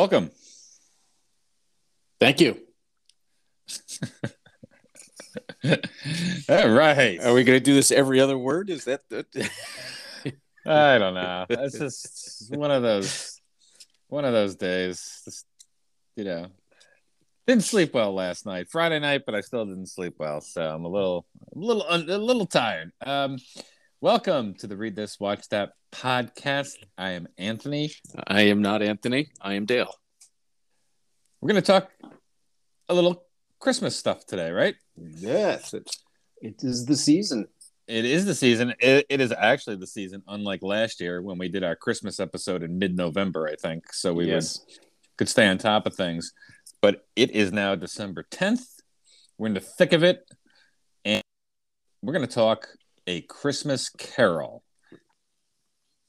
Welcome. Thank you. All right. Are we going to do this every other word? Is that the... I don't know. It's just one of those one of those days. Just, you know. Didn't sleep well last night. Friday night, but I still didn't sleep well, so I'm a little a little a little tired. Um welcome to the Read This Watch That podcast. I am Anthony. I am not Anthony. I am Dale. We're going to talk a little Christmas stuff today, right? Yes, it, it is the season. It is the season. It, it is actually the season, unlike last year when we did our Christmas episode in mid November, I think. So we yes. would, could stay on top of things. But it is now December 10th. We're in the thick of it. And we're going to talk A Christmas Carol.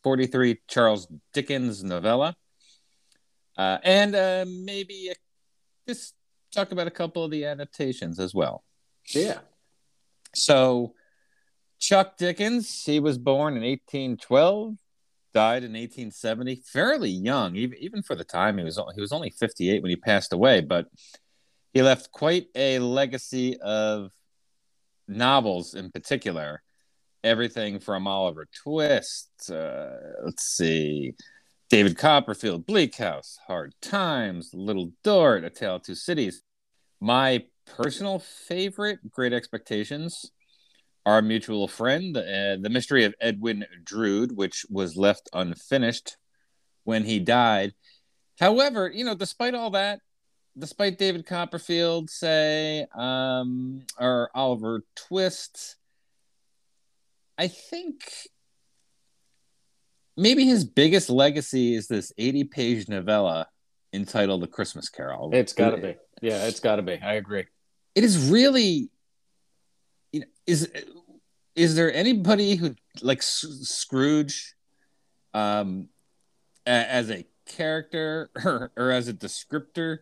43 Charles Dickens novella. Uh, and uh, maybe a, just talk about a couple of the adaptations as well. Yeah. So, Chuck Dickens, he was born in 1812, died in 1870, fairly young, even even for the time he was he was only 58 when he passed away, but he left quite a legacy of novels in particular. Everything from Oliver Twist, uh, let's see, David Copperfield, Bleak House, Hard Times, Little Dorrit, A Tale of Two Cities. My personal favorite, Great Expectations, Our Mutual Friend, uh, The Mystery of Edwin Drood, which was left unfinished when he died. However, you know, despite all that, despite David Copperfield, say, um, or Oliver Twist, I think maybe his biggest legacy is this 80 page novella entitled The Christmas Carol. It's got to be. Yeah, it's got to be. I agree. It is really you know, is is there anybody who like Scrooge um as a character or, or as a descriptor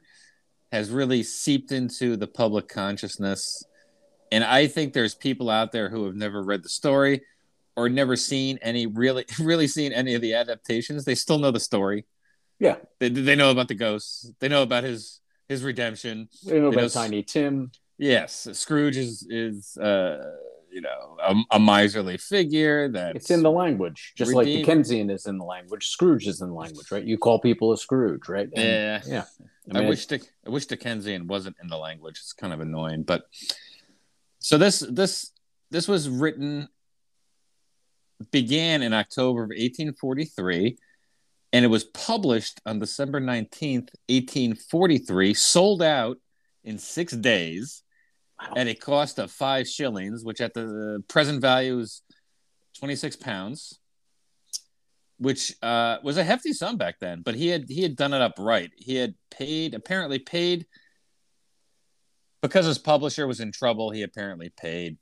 has really seeped into the public consciousness and I think there's people out there who have never read the story or never seen any really really seen any of the adaptations, they still know the story. Yeah, they, they know about the ghosts. They know about his his redemption. They know they about know, Tiny Tim. Yes, Scrooge is is uh, you know a, a miserly figure that it's in the language, just redeemed. like Dickensian is in the language. Scrooge is in the language, right? You call people a Scrooge, right? And, yeah, yeah. I, mean, I wish Dick, I wish Dickensian wasn't in the language. It's kind of annoying, but so this this this was written began in October of 1843 and it was published on December 19th, 1843, sold out in six days wow. at a cost of five shillings, which at the present value is 26 pounds, which uh, was a hefty sum back then. But he had he had done it up right. He had paid apparently paid because his publisher was in trouble. He apparently paid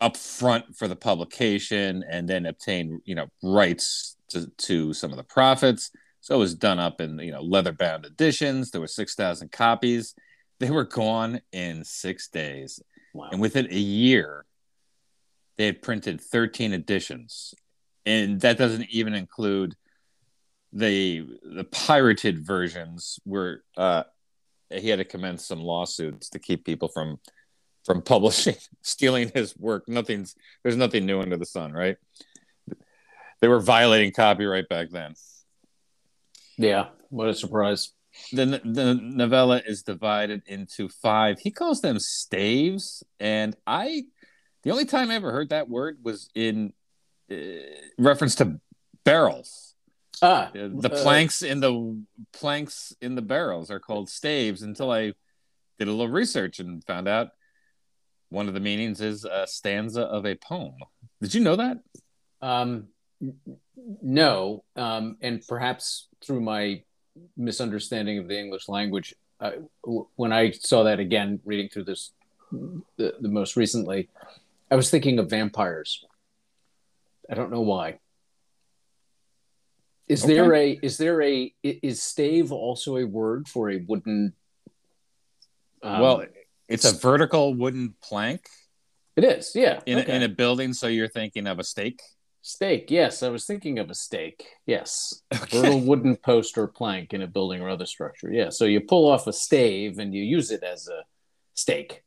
up front for the publication and then obtained, you know rights to, to some of the profits so it was done up in you know leather bound editions there were 6000 copies they were gone in six days wow. and within a year they had printed 13 editions and that doesn't even include the the pirated versions where uh, he had to commence some lawsuits to keep people from from publishing, stealing his work. Nothing's there's nothing new under the sun, right? They were violating copyright back then. Yeah, what a surprise. The, the novella is divided into five. He calls them staves, and I, the only time I ever heard that word was in uh, reference to barrels. Ah, the uh, planks in the planks in the barrels are called staves. Until I did a little research and found out one of the meanings is a stanza of a poem. Did you know that? Um, no, um, and perhaps through my misunderstanding of the English language, uh, w- when I saw that again, reading through this the, the most recently, I was thinking of vampires. I don't know why. Is okay. there a is there a is stave also a word for a wooden? Um, well, it's a vertical wooden plank. It is, yeah. In, okay. a, in a building, so you're thinking of a stake. Stake, yes. I was thinking of a stake. Yes. Okay. little wooden post or plank in a building or other structure. Yeah. So you pull off a stave and you use it as a stake.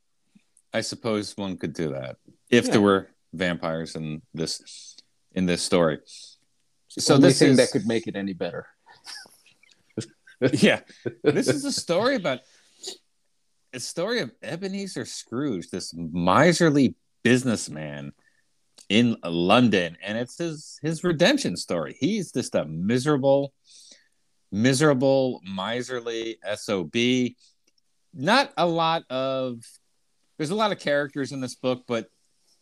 I suppose one could do that if yeah. there were vampires in this in this story. So this thing is... that could make it any better. yeah. This is a story about a story of Ebenezer Scrooge, this miserly businessman in London, and it's his his redemption story. He's just a miserable, miserable, miserly sob. Not a lot of there's a lot of characters in this book, but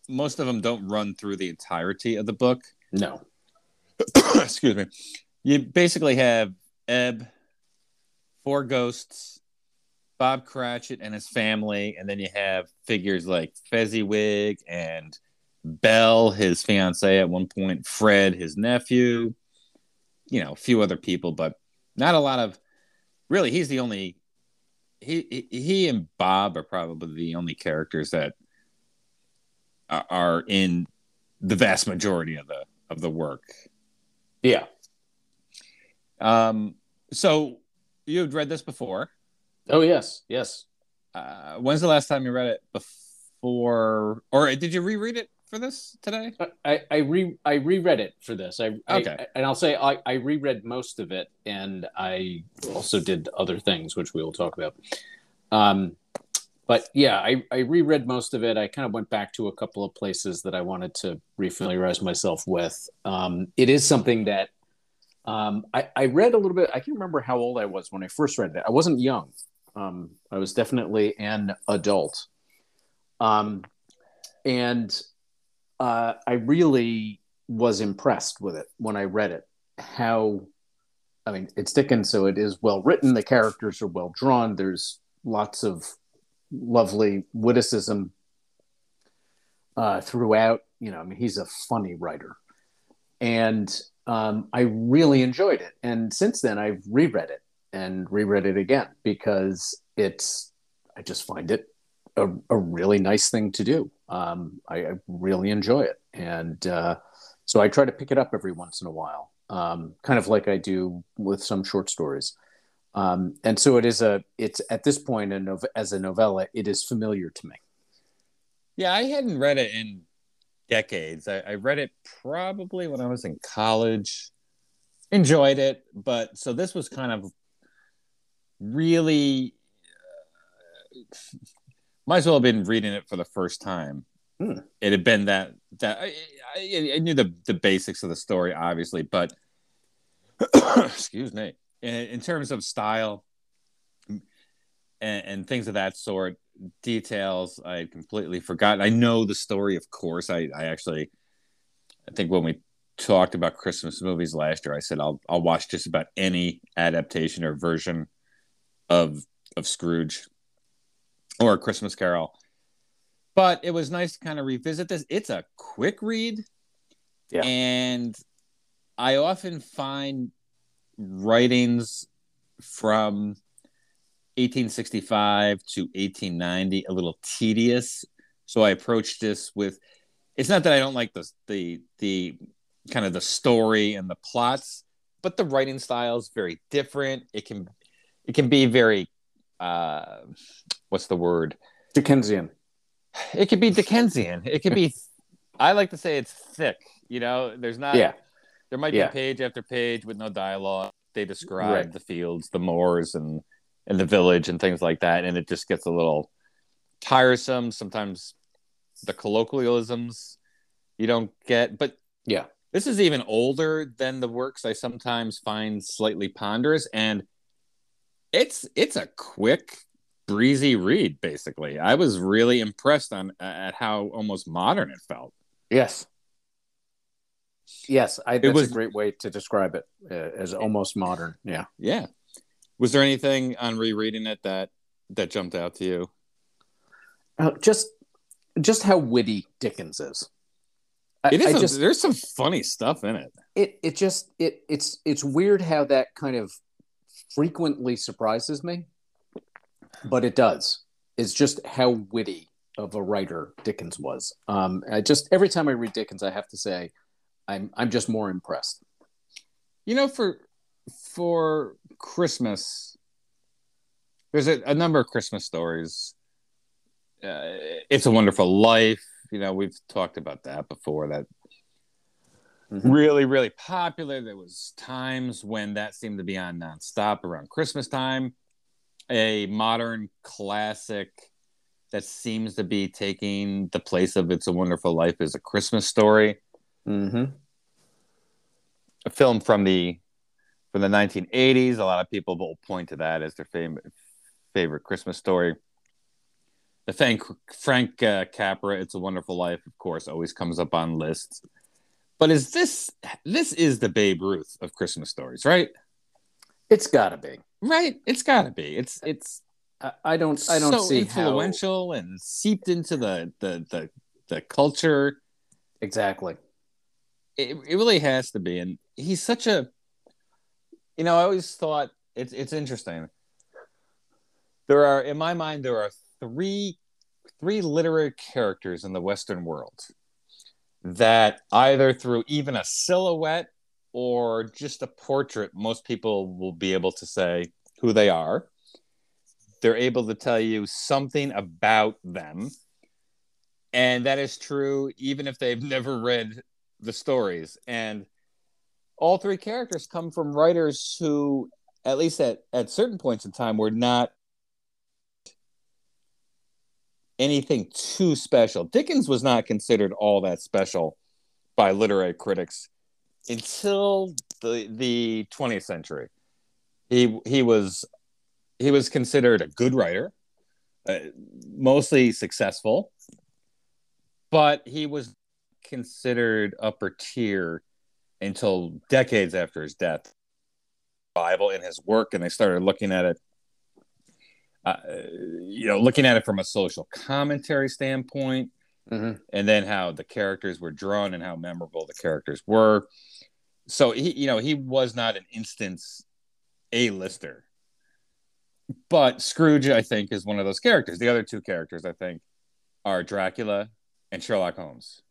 most of them don't run through the entirety of the book. No. Excuse me. You basically have Eb, four ghosts, Bob Cratchit and his family, and then you have figures like Fezziwig and Belle, his fiance at one point, Fred, his nephew, you know, a few other people, but not a lot of. Really, he's the only. He he and Bob are probably the only characters that are in the vast majority of the of the work. Yeah. Um. So you've read this before. Oh yes, yes. Uh, when's the last time you read it? Before, or did you reread it for this today? I I re I reread it for this. I okay, I, and I'll say I I reread most of it, and I also did other things which we will talk about. Um, but yeah, I I reread most of it. I kind of went back to a couple of places that I wanted to refamiliarize myself with. Um, it is something that um, I, I read a little bit. I can't remember how old I was when I first read it. I wasn't young. Um, I was definitely an adult. Um, and uh, I really was impressed with it when I read it. How, I mean, it's Dickens, so it is well written. The characters are well drawn. There's lots of lovely witticism uh, throughout. You know, I mean, he's a funny writer, and um, I really enjoyed it. And since then, I've reread it and reread it again because it's. I just find it a, a really nice thing to do. Um, I, I, really enjoy it, and uh, so I try to pick it up every once in a while, um, kind of like I do with some short stories. Um, and so it is a. It's at this point a nov- as a novella, it is familiar to me. Yeah, I hadn't read it in decades. I, I read it probably when I was in college. Enjoyed it, but so this was kind of really. Uh, might as well have been reading it for the first time. Hmm. It had been that that I, I, I, knew the the basics of the story, obviously, but excuse me, in, in, terms of style and, and, things of that sort, details I had completely forgotten. I know the story, of course. I I actually, I think when we talked about Christmas movies last year, I said I'll I'll watch just about any adaptation or version of of Scrooge or a Christmas Carol. But it was nice to kind of revisit this. It's a quick read. Yeah. And I often find writings from 1865 to 1890 a little tedious. So I approached this with it's not that I don't like the the the kind of the story and the plots, but the writing style is very different. It can it can be very uh, what's the word? Dickensian. It could be Dickensian. It could be. I like to say it's thick. You know, there's not. Yeah. There might yeah. be page after page with no dialogue. They describe right. the fields, the moors, and and the village and things like that, and it just gets a little tiresome. Sometimes the colloquialisms you don't get, but yeah, this is even older than the works I sometimes find slightly ponderous, and it's it's a quick breezy read basically i was really impressed on at how almost modern it felt yes yes I, that's it was a great way to describe it uh, as almost modern yeah. Yeah. Was there anything on rereading it that that jumped out to you? Uh, just just how witty dickens is. It is a, just, there's some funny stuff in it. It it just it it's it's weird how that kind of frequently surprises me, but it does. It's just how witty of a writer Dickens was. Um, I just every time I read Dickens, I have to say, I'm I'm just more impressed. You know, for for Christmas, there's a, a number of Christmas stories. Uh, it's a Wonderful Life. You know, we've talked about that before. That mm-hmm. really, really popular. There was times when that seemed to be on nonstop around Christmas time. A modern classic that seems to be taking the place of "It's a Wonderful Life" is a Christmas story. Mm-hmm. A film from the from the 1980s. A lot of people will point to that as their favorite favorite Christmas story. The Frank Frank uh, Capra, "It's a Wonderful Life," of course, always comes up on lists. But is this this is the Babe Ruth of Christmas stories, right? It's got to be right. It's got to be. It's it's. I don't. I don't so see influential how... and seeped into the the the the culture. Exactly. It, it really has to be, and he's such a. You know, I always thought it's it's interesting. There are, in my mind, there are three three literary characters in the Western world that either through even a silhouette or just a portrait, most people will be able to say who they are. They're able to tell you something about them. And that is true even if they've never read the stories. And all three characters come from writers who, at least at, at certain points in time, were not anything too special. Dickens was not considered all that special by literary critics until the the 20th century. He he was he was considered a good writer, uh, mostly successful, but he was considered upper tier until decades after his death. Bible in his work, and they started looking at it uh, you know, looking at it from a social commentary standpoint, mm-hmm. and then how the characters were drawn and how memorable the characters were. So he, you know, he was not an instance a lister, but Scrooge, I think, is one of those characters. The other two characters, I think, are Dracula and Sherlock Holmes.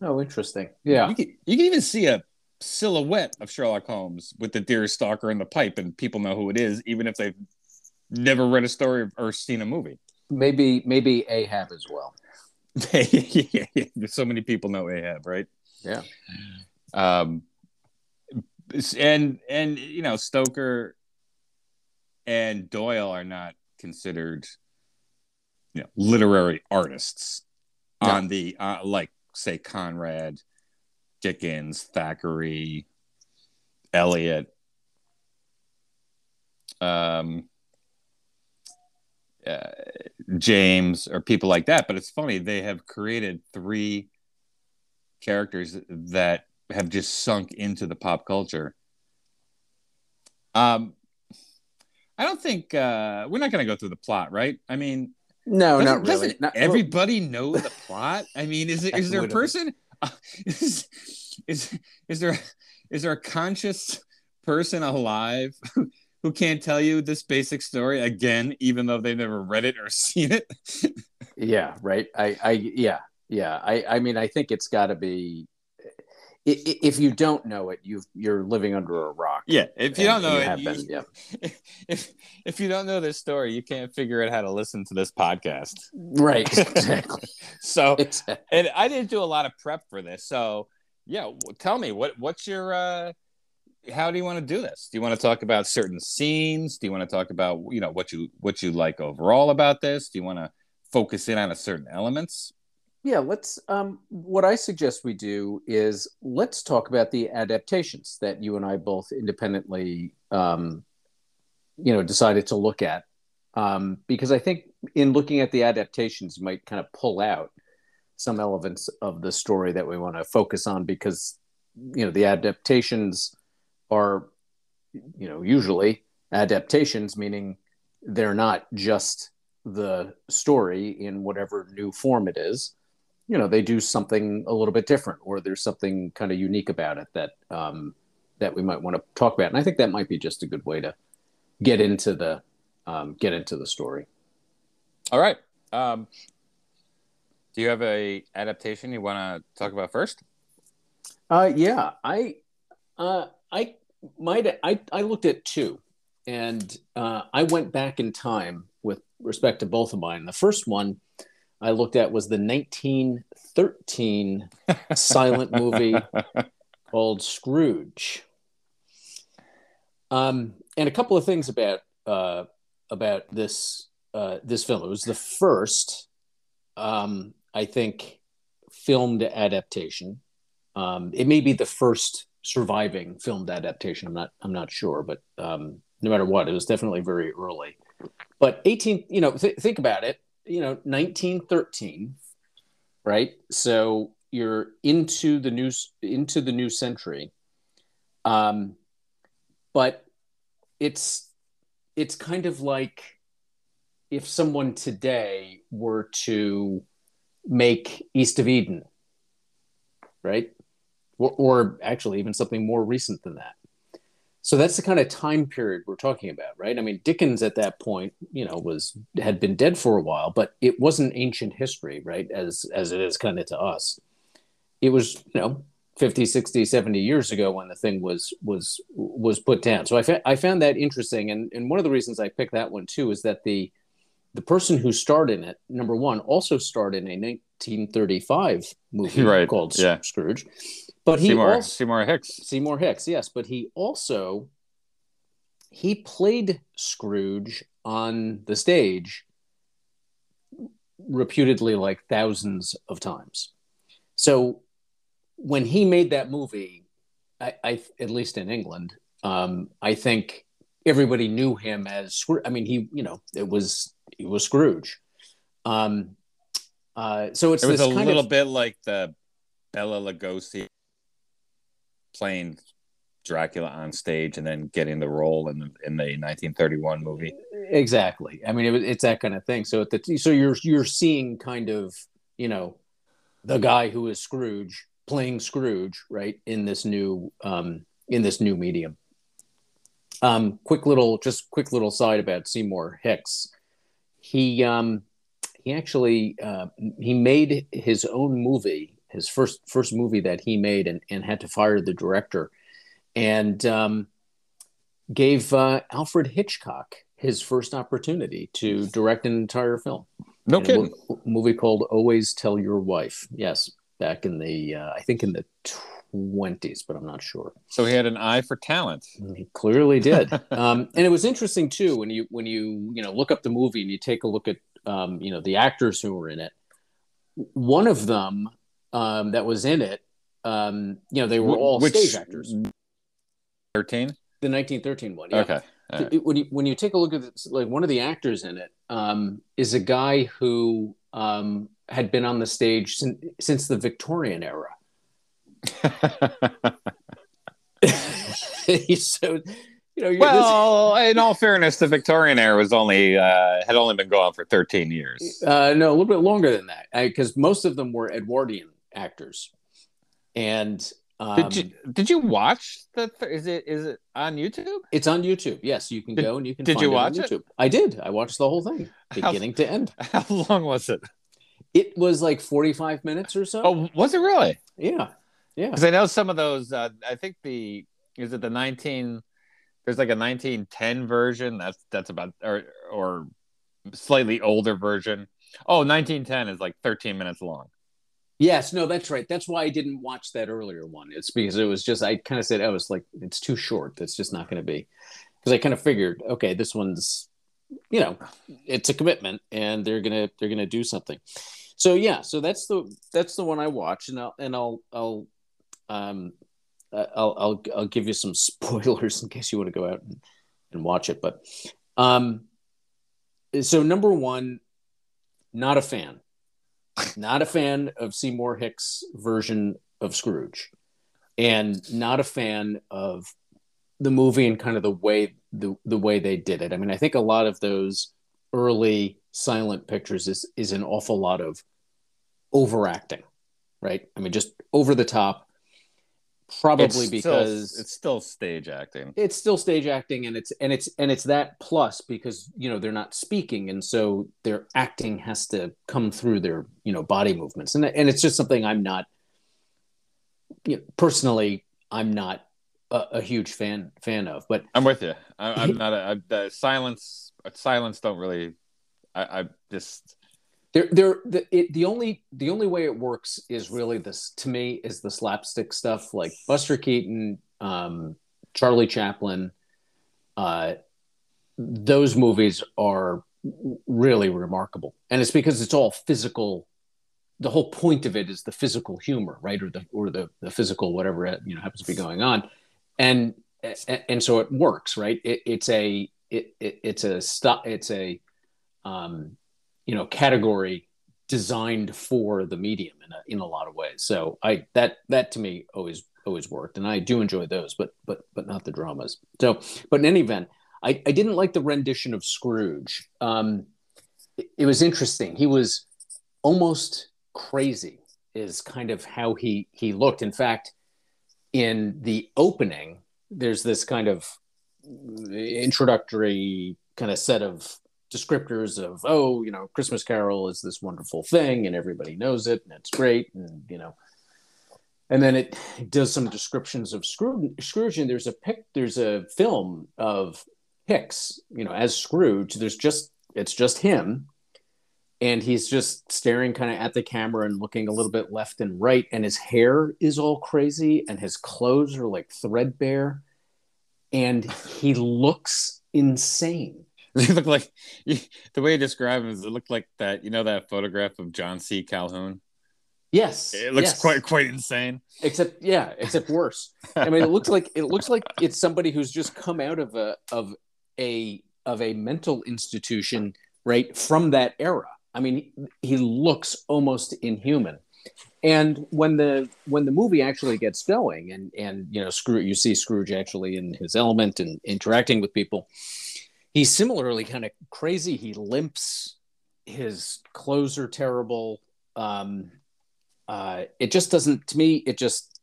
Oh, interesting. Yeah, you can, you can even see a silhouette of Sherlock Holmes with the deer stalker and the pipe, and people know who it is, even if they've never read a story or seen a movie. Maybe maybe Ahab as well. so many people know Ahab, right? Yeah. Um, and and you know Stoker and Doyle are not considered, you know, literary artists no. on the uh, like say Conrad, Dickens, Thackeray, Eliot. Um, uh, James or people like that. But it's funny they have created three characters that have just sunk into the pop culture. Um, I don't think uh, we're not going to go through the plot, right? I mean, no, not really. Doesn't not, everybody know the plot? I mean, is it is there a person? Uh, is, is is there is there a conscious person alive who can't tell you this basic story again, even though they've never read it or seen it. yeah, right. I, I, yeah, yeah. I, I mean, I think it's got to be. If you don't know it, you you're living under a rock. Yeah, if you and, don't know it, you, been, yeah. If if you don't know this story, you can't figure out how to listen to this podcast. Right, exactly. so, exactly. and I didn't do a lot of prep for this. So, yeah, tell me what what's your uh, how do you want to do this? Do you want to talk about certain scenes? Do you want to talk about you know what you what you like overall about this? Do you want to focus in on a certain elements? Yeah, let's. Um, what I suggest we do is let's talk about the adaptations that you and I both independently, um, you know, decided to look at, um, because I think in looking at the adaptations, you might kind of pull out some elements of the story that we want to focus on because you know the adaptations are, you know, usually adaptations, meaning they're not just the story in whatever new form it is. You know, they do something a little bit different, or there's something kind of unique about it that um, that we might want to talk about. And I think that might be just a good way to get into the um, get into the story. All right. Um, do you have a adaptation you want to talk about first? Uh, yeah, I, uh, I might, I, I looked at two, and uh, I went back in time with respect to both of mine. The first one I looked at was the 1913 silent movie called Scrooge. Um, and a couple of things about uh, about this uh, this film. It was the first, um, I think, filmed adaptation. Um, it may be the first surviving filmed adaptation. I'm not I'm not sure, but um, no matter what, it was definitely very early. But 18, you know, th- think about it. You know, 1913, right? So you're into the new into the new century. Um, but it's it's kind of like if someone today were to make East of Eden, right? Or, or, actually, even something more recent than that. So that's the kind of time period we're talking about, right? I mean, Dickens at that point, you know, was had been dead for a while, but it wasn't ancient history, right? As as it is kind of to us. It was, you know, 50 60 70 years ago when the thing was was was put down so i, fa- I found that interesting and, and one of the reasons i picked that one too is that the the person who starred in it number one also starred in a 1935 movie right. called yeah. scrooge but he seymour, also, seymour hicks seymour hicks yes but he also he played scrooge on the stage reputedly like thousands of times so when he made that movie, I, I at least in England, um, I think everybody knew him as Scrooge. I mean, he, you know, it was it was Scrooge. Um, uh, so it's it was a little of, bit like the Bela Lugosi playing Dracula on stage and then getting the role in the, in the 1931 movie. Exactly. I mean, it, it's that kind of thing. So the so you're you're seeing kind of you know the guy who is Scrooge playing Scrooge, right, in this new um, in this new medium. Um, quick little, just quick little side about Seymour Hicks. He um, he actually uh, he made his own movie, his first first movie that he made, and, and had to fire the director, and um, gave uh, Alfred Hitchcock his first opportunity to direct an entire film. No kidding. A movie called Always Tell Your Wife. Yes back in the uh, I think in the twenties, but I'm not sure. So he had an eye for talent. He clearly did, um, and it was interesting too when you when you you know look up the movie and you take a look at um, you know the actors who were in it. One of them um, that was in it, um, you know, they were all Which, stage actors. Thirteen. The 1913 one. Yeah. Okay. Right. When you when you take a look at this, like one of the actors in it um, is a guy who um, had been on the stage since, since the Victorian era. so, you know, well, this... in all fairness, the Victorian era was only uh, had only been going for thirteen years. Uh, no, a little bit longer than that, because most of them were Edwardian actors. And um, did you did you watch the? Th- is it is it on YouTube? It's on YouTube. Yes, you can did, go and you can. Did you watch it, it? I did. I watched the whole thing, beginning how, to end. How long was it? It was like 45 minutes or so. Oh, was it really? Yeah. Yeah. Because I know some of those, uh, I think the, is it the 19, there's like a 1910 version. That's, that's about, or, or slightly older version. Oh, 1910 is like 13 minutes long. Yes, no, that's right. That's why I didn't watch that earlier one. It's because it was just I kind of said oh, was like it's too short. That's just not going to be because I kind of figured okay, this one's you know it's a commitment and they're gonna they're gonna do something so yeah so that's the that's the one i watch and i'll and i'll i'll um i'll i'll, I'll give you some spoilers in case you want to go out and, and watch it but um so number one not a fan not a fan of seymour hicks version of scrooge and not a fan of the movie and kind of the way the, the way they did it i mean i think a lot of those early silent pictures is is an awful lot of overacting, right? I mean, just over the top. Probably it's because still, it's still stage acting. It's still stage acting, and it's and it's and it's that plus because you know they're not speaking, and so their acting has to come through their you know body movements, and and it's just something I'm not you know, personally, I'm not a, a, huge fan fan of. But I'm with you. I, am not a, a, silence. Silence don't really. I, I just. There, there. The, it, the only the only way it works is really this to me is the slapstick stuff like Buster Keaton, um, Charlie Chaplin. Uh, those movies are really remarkable, and it's because it's all physical the whole point of it is the physical humor, right, or the or the the physical whatever you know happens to be going on, and and so it works, right? It, it's a it, it, it's a stop it's a um, you know category designed for the medium in a, in a lot of ways. So I that that to me always always worked, and I do enjoy those, but but but not the dramas. So, but in any event, I I didn't like the rendition of Scrooge. Um, it, it was interesting. He was almost crazy is kind of how he he looked. In fact, in the opening, there's this kind of introductory kind of set of descriptors of oh you know christmas carol is this wonderful thing and everybody knows it and it's great and you know. And then it does some descriptions of scrooge, and there's a pic there's a film of hicks you know as scrooge. There's just it's just him. And he's just staring kind of at the camera and looking a little bit left and right and his hair is all crazy and his clothes are like threadbare. And he looks insane He look like the way you describe him is it looked like that you know that photograph of john c calhoun yes it looks yes. quite quite insane except yeah except worse i mean it looks like it looks like it's somebody who's just come out of a of a of a mental institution right from that era I mean, he looks almost inhuman. And when the when the movie actually gets going, and and you know, Scrooge, you see Scrooge actually in his element and interacting with people. He's similarly kind of crazy. He limps. His clothes are terrible. Um, uh, it just doesn't. To me, it just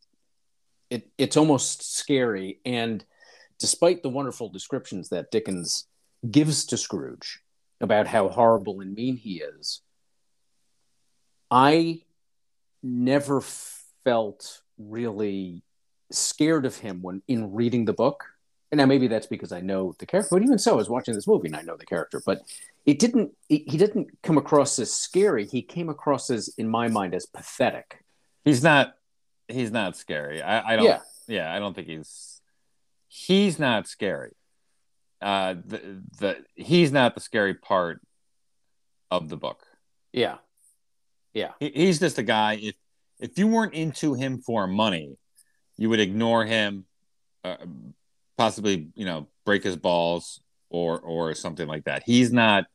it it's almost scary. And despite the wonderful descriptions that Dickens gives to Scrooge, about how horrible and mean he is. I never felt really scared of him when in reading the book. And now maybe that's because I know the character, but even so, I was watching this movie and I know the character. But it didn't. It, he didn't come across as scary. He came across as, in my mind, as pathetic. He's not. He's not scary. I, I don't. Yeah. yeah, I don't think he's. He's not scary uh, the, the he's not the scary part of the book. Yeah, yeah. He, he's just a guy. If if you weren't into him for money, you would ignore him, uh, possibly you know break his balls or or something like that. He's not.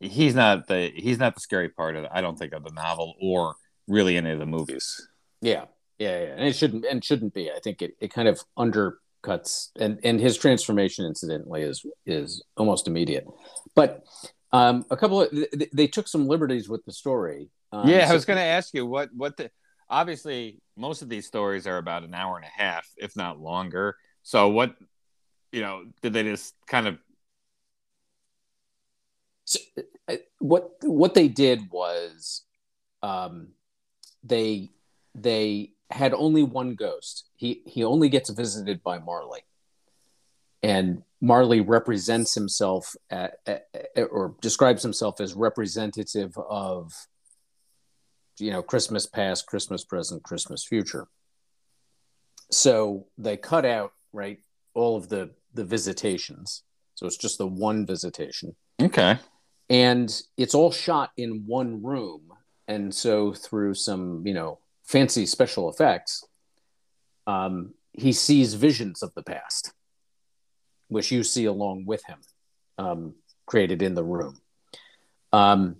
He's not the he's not the scary part of the, I don't think of the novel or really any of the movies. Yeah, yeah, yeah, and it shouldn't and shouldn't be. I think it, it kind of undercuts and and his transformation incidentally is is almost immediate but um a couple of they, they took some liberties with the story um, yeah so, i was going to ask you what what the obviously most of these stories are about an hour and a half if not longer so what you know did they just kind of so, uh, what what they did was um they they had only one ghost. He he only gets visited by Marley, and Marley represents himself at, at, or describes himself as representative of you know Christmas past, Christmas present, Christmas future. So they cut out right all of the the visitations. So it's just the one visitation. Okay. And it's all shot in one room. And so through some, you know, fancy special effects, um, he sees visions of the past, which you see along with him, um, created in the room. Um,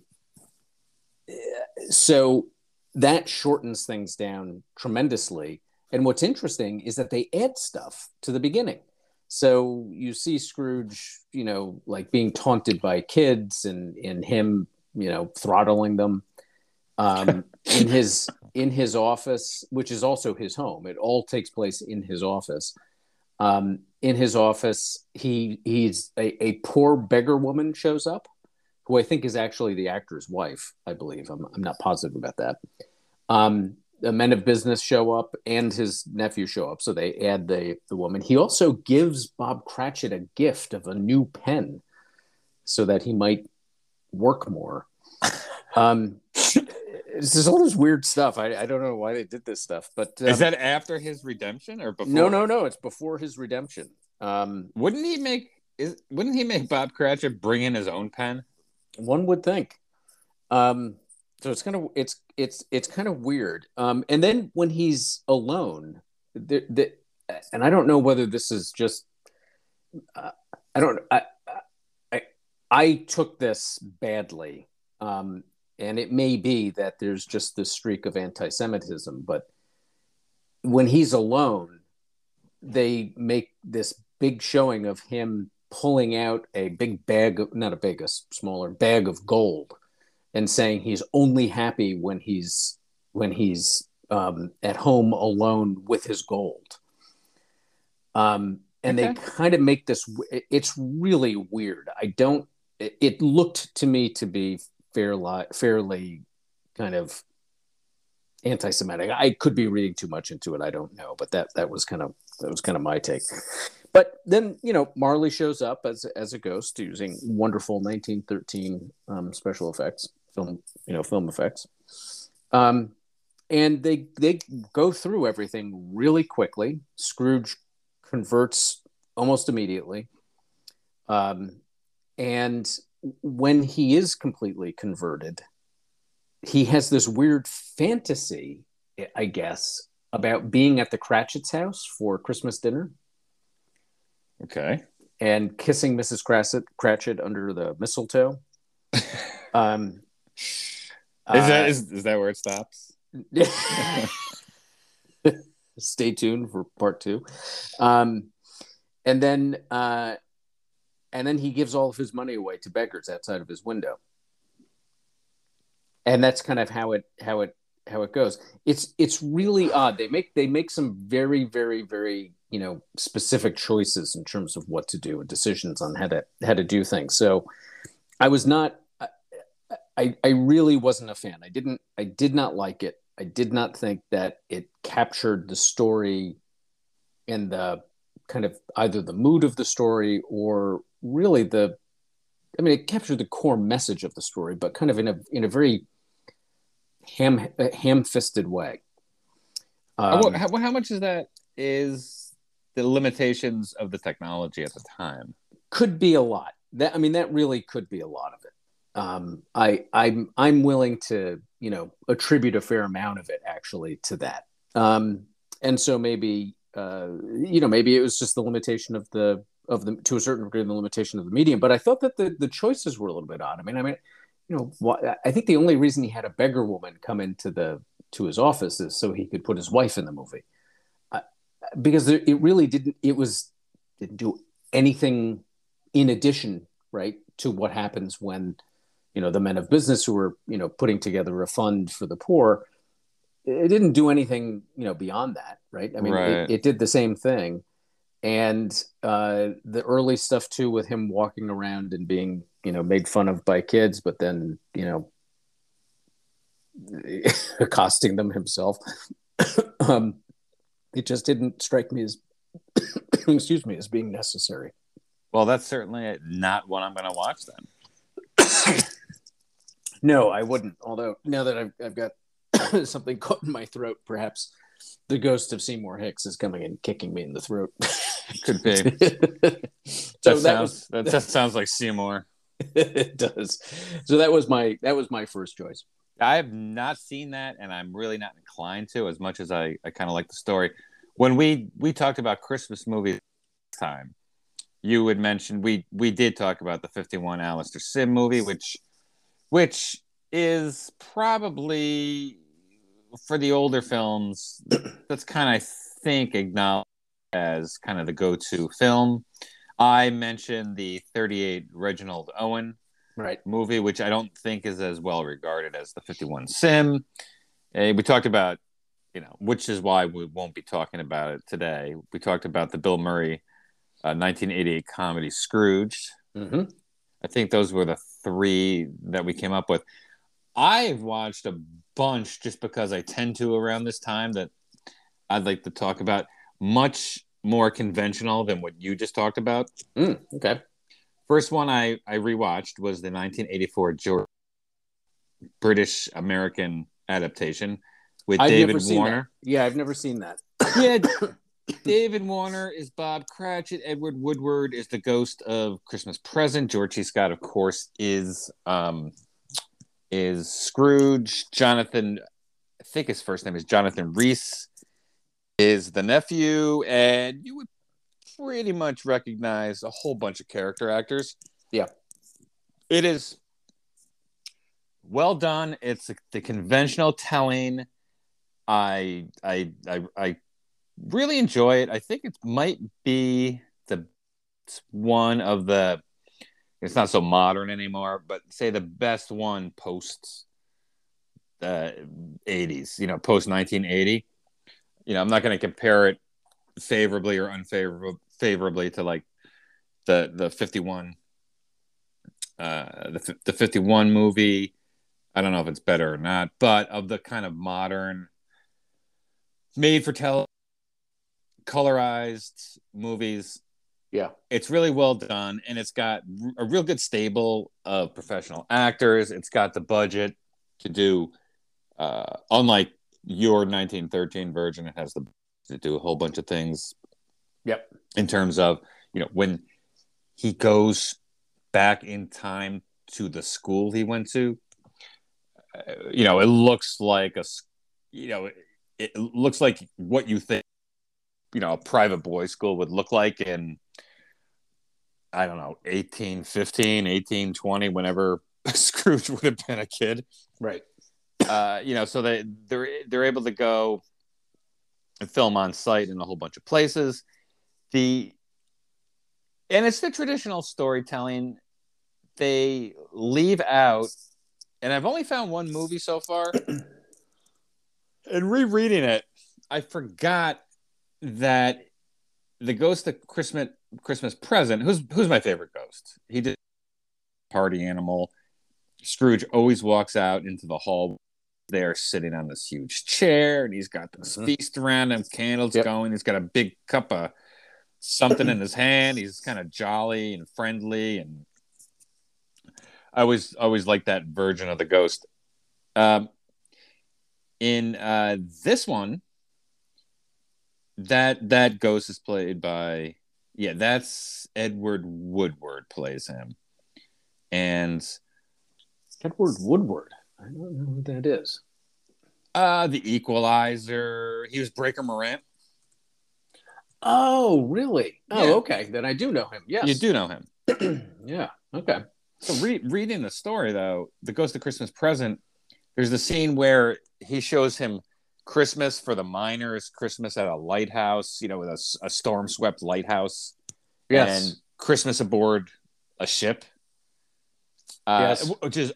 so that shortens things down tremendously. And what's interesting is that they add stuff to the beginning. So you see Scrooge, you know, like being taunted by kids and, and him, you know, throttling them. Um, in his in his office, which is also his home. It all takes place in his office. Um, in his office, he he's a, a poor beggar woman shows up, who I think is actually the actor's wife. I believe I'm I'm not positive about that. Um, the men of business show up and his nephew show up, so they add the the woman. He also gives Bob Cratchit a gift of a new pen, so that he might work more. Um, this is all this weird stuff. I, I don't know why they did this stuff, but um, is that after his redemption or before? No, no, no. It's before his redemption. Um, wouldn't he make? Is, wouldn't he make Bob Cratchit bring in his own pen? One would think. Um, so it's kind of it's it's it's kind of weird. Um, and then when he's alone, the, the, and I don't know whether this is just uh, I don't I, I I took this badly. Um, and it may be that there's just this streak of anti-Semitism, but when he's alone, they make this big showing of him pulling out a big bag of not a big, a smaller bag of gold and saying he's only happy when he's when he's um, at home alone with his gold. Um, and okay. they kind of make this. It's really weird. I don't. It looked to me to be fairly fairly kind of anti-Semitic. I could be reading too much into it. I don't know, but that that was kind of that was kind of my take. But then you know Marley shows up as as a ghost using wonderful 1913 um, special effects film, you know, film effects. Um, and they they go through everything really quickly. Scrooge converts almost immediately. Um, and when he is completely converted, he has this weird fantasy, I guess, about being at the Cratchit's house for Christmas dinner. Okay. And kissing Mrs. Cratchit, Cratchit under the mistletoe. um, is that uh, is, is that where it stops? Stay tuned for part two. Um, and then uh, and then he gives all of his money away to beggars outside of his window. And that's kind of how it how it how it goes. It's it's really odd. They make they make some very very very you know specific choices in terms of what to do and decisions on how to how to do things. So I was not I, I really wasn't a fan. I didn't I did not like it. I did not think that it captured the story and the kind of either the mood of the story or really the I mean it captured the core message of the story, but kind of in a in a very ham ham fisted way. Um, how, how much is that is the limitations of the technology at the time? Could be a lot. That I mean that really could be a lot of it um, I I'm I'm willing to you know attribute a fair amount of it actually to that. Um, and so maybe uh, you know maybe it was just the limitation of the of the to a certain degree the limitation of the medium. But I thought that the the choices were a little bit odd. I mean, I mean, you know, I think the only reason he had a beggar woman come into the to his office is so he could put his wife in the movie, uh, because it really didn't. It was didn't do anything in addition, right, to what happens when you know the men of business who were you know putting together a fund for the poor it didn't do anything you know beyond that right? I mean right. It, it, did the same thing. And uh, the early stuff too with him walking around and being you know made fun of by kids but then you know accosting them himself um, it just didn't strike me as excuse me as being necessary. Well that's certainly not what i'm going to watch then no, I wouldn't. Although now that I've, I've got something caught in my throat, perhaps the ghost of Seymour Hicks is coming and kicking me in the throat. Could be. so that, that sounds was, that, that sounds like Seymour. it does. So that was my that was my first choice. I have not seen that, and I'm really not inclined to, as much as I, I kind of like the story. When we we talked about Christmas movies time, you had mentioned we we did talk about the 51 Alastair Sim movie, which which is probably for the older films that's kind of I think acknowledged as kind of the go-to film. I mentioned the 38 Reginald Owen right movie, which I don't think is as well regarded as the 51 Sim. And we talked about, you know, which is why we won't be talking about it today. We talked about the Bill Murray uh, 1988 comedy Scrooge. Mm-hmm. I think those were the three that we came up with. I've watched a bunch just because I tend to around this time that I'd like to talk about. Much more conventional than what you just talked about. Mm, okay. First one I, I rewatched was the 1984 George British American adaptation with I've David Warner. Yeah, I've never seen that. Yeah, David Warner is Bob Cratchit. Edward Woodward is the ghost of Christmas Present. George C. Scott, of course, is um, is Scrooge. Jonathan, I think his first name is Jonathan Rhys, is the nephew, and you would pretty much recognize a whole bunch of character actors. Yeah. It is well done. It's the conventional telling. I I I I really enjoy it. I think it might be the one of the. It's not so modern anymore, but say the best one post the '80s. You know, post 1980. You know, I'm not going to compare it favorably or unfavorably favorably to like the the 51 uh the, the 51 movie i don't know if it's better or not but of the kind of modern made for tele colorized movies Yeah. it's really well done and it's got a real good stable of professional actors it's got the budget to do uh unlike your 1913 version it has the to do a whole bunch of things Yep. in terms of you know when he goes back in time to the school he went to uh, you know it looks like a you know it, it looks like what you think you know a private boys school would look like in i don't know 1815 1820 whenever scrooge would have been a kid Right. uh, you know, so they they're they're able to go and film on site in a whole bunch of places. The and it's the traditional storytelling. They leave out, and I've only found one movie so far. and rereading it, I forgot that the ghost of Christmas Christmas present. Who's who's my favorite ghost? He did party animal. Scrooge always walks out into the hall. They're sitting on this huge chair, and he's got this Mhm. feast around him, candles Yep. going. He's got a big cup of something in his hand. He's kind of jolly and friendly, and I always always like that version of the ghost. Um, in uh, this one, that that ghost is played by yeah, that's Edward Woodward plays him, and Edward Woodward. I don't know who that is. uh, the Equalizer. He was Breaker Morant. Oh, really? Oh, Yeah. okay. Then I do know him. Yes. You do know him. yeah. Okay. So re- reading the story though, the Ghost of Christmas Present, there's the scene where he shows him Christmas for the miners, Christmas at a lighthouse, you know, with a, a storm-swept lighthouse, Yes. and Christmas aboard a ship. Uh, Yes. which is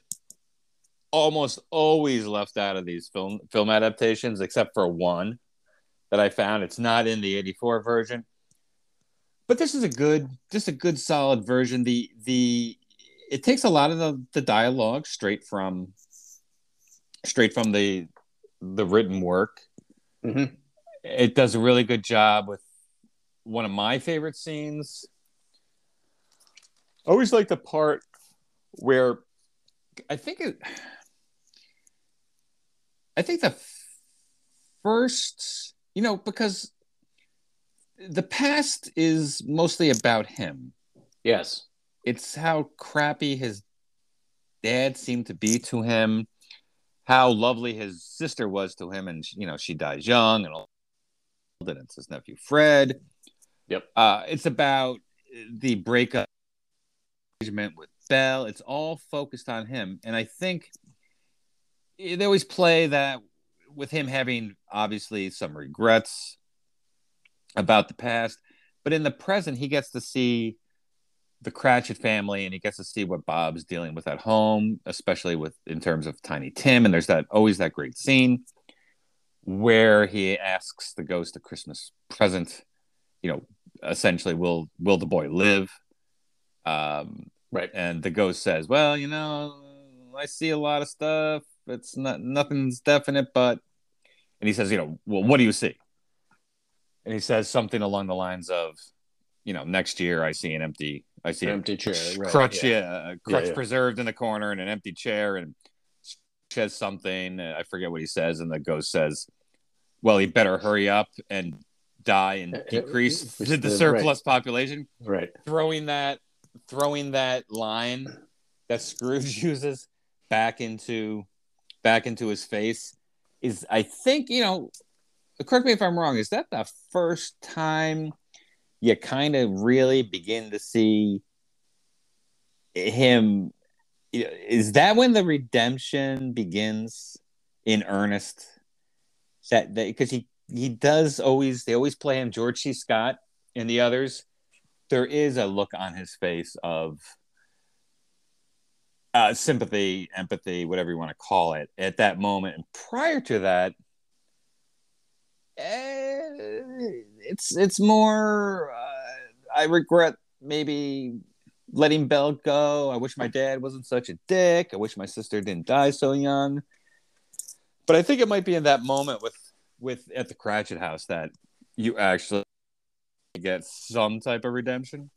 almost always left out of these film film adaptations, except for one that I found. It's not in the '84 version, but this is a good, just a good, solid version. The the it takes a lot of the, the dialogue straight from straight from the the written work. Mhm. It does a really good job with one of my favorite scenes. I always like the part where I think it I think the first, you know, because the past is mostly about him. Yes. It's how crappy his dad seemed to be to him, how lovely his sister was to him, and you know she dies young, and all. And it's his nephew Fred. Yep. Uh, it's about the breakup engagement with Belle. It's all focused on him, and I think they always play that with him having obviously some regrets about the past, but in the present, he gets to see the Cratchit family and he gets to see what Bob's dealing with at home, especially with in terms of Tiny Tim. And there's that always that great scene where he asks the ghost a Christmas present, you know, essentially, will will the boy live? Um, Right. and the ghost says, Well, you know, I see a lot of stuff. It's not nothing's definite, but and he says, you know, well, what do you see? And he says something along the lines of, you know, next year I see an empty, I see An empty chair, right, crutch, yeah. yeah, crutch Yeah, preserved in the corner and an empty chair, and says something. uh, I forget what he says, and the ghost says, "Well, he better hurry up and die and Uh, uh, decrease the, the the- surplus population." Right. Throwing that, throwing that line that Scrooge uses back into, back into his face is, I think, you know, correct me if I'm wrong. Is that the first time you kind of really begin to see him? Is that when the redemption begins in earnest? That because he he does always they always play him George C. Scott and the others. There is a look on his face of uh, sympathy, empathy, whatever you want to call it, at that moment. And prior to that, it's it's more. Uh, I regret maybe letting Belle go. I wish my dad wasn't such a dick. I wish my sister didn't die so young. But I think it might be in that moment with with at the Cratchit House that you actually get some type of redemption.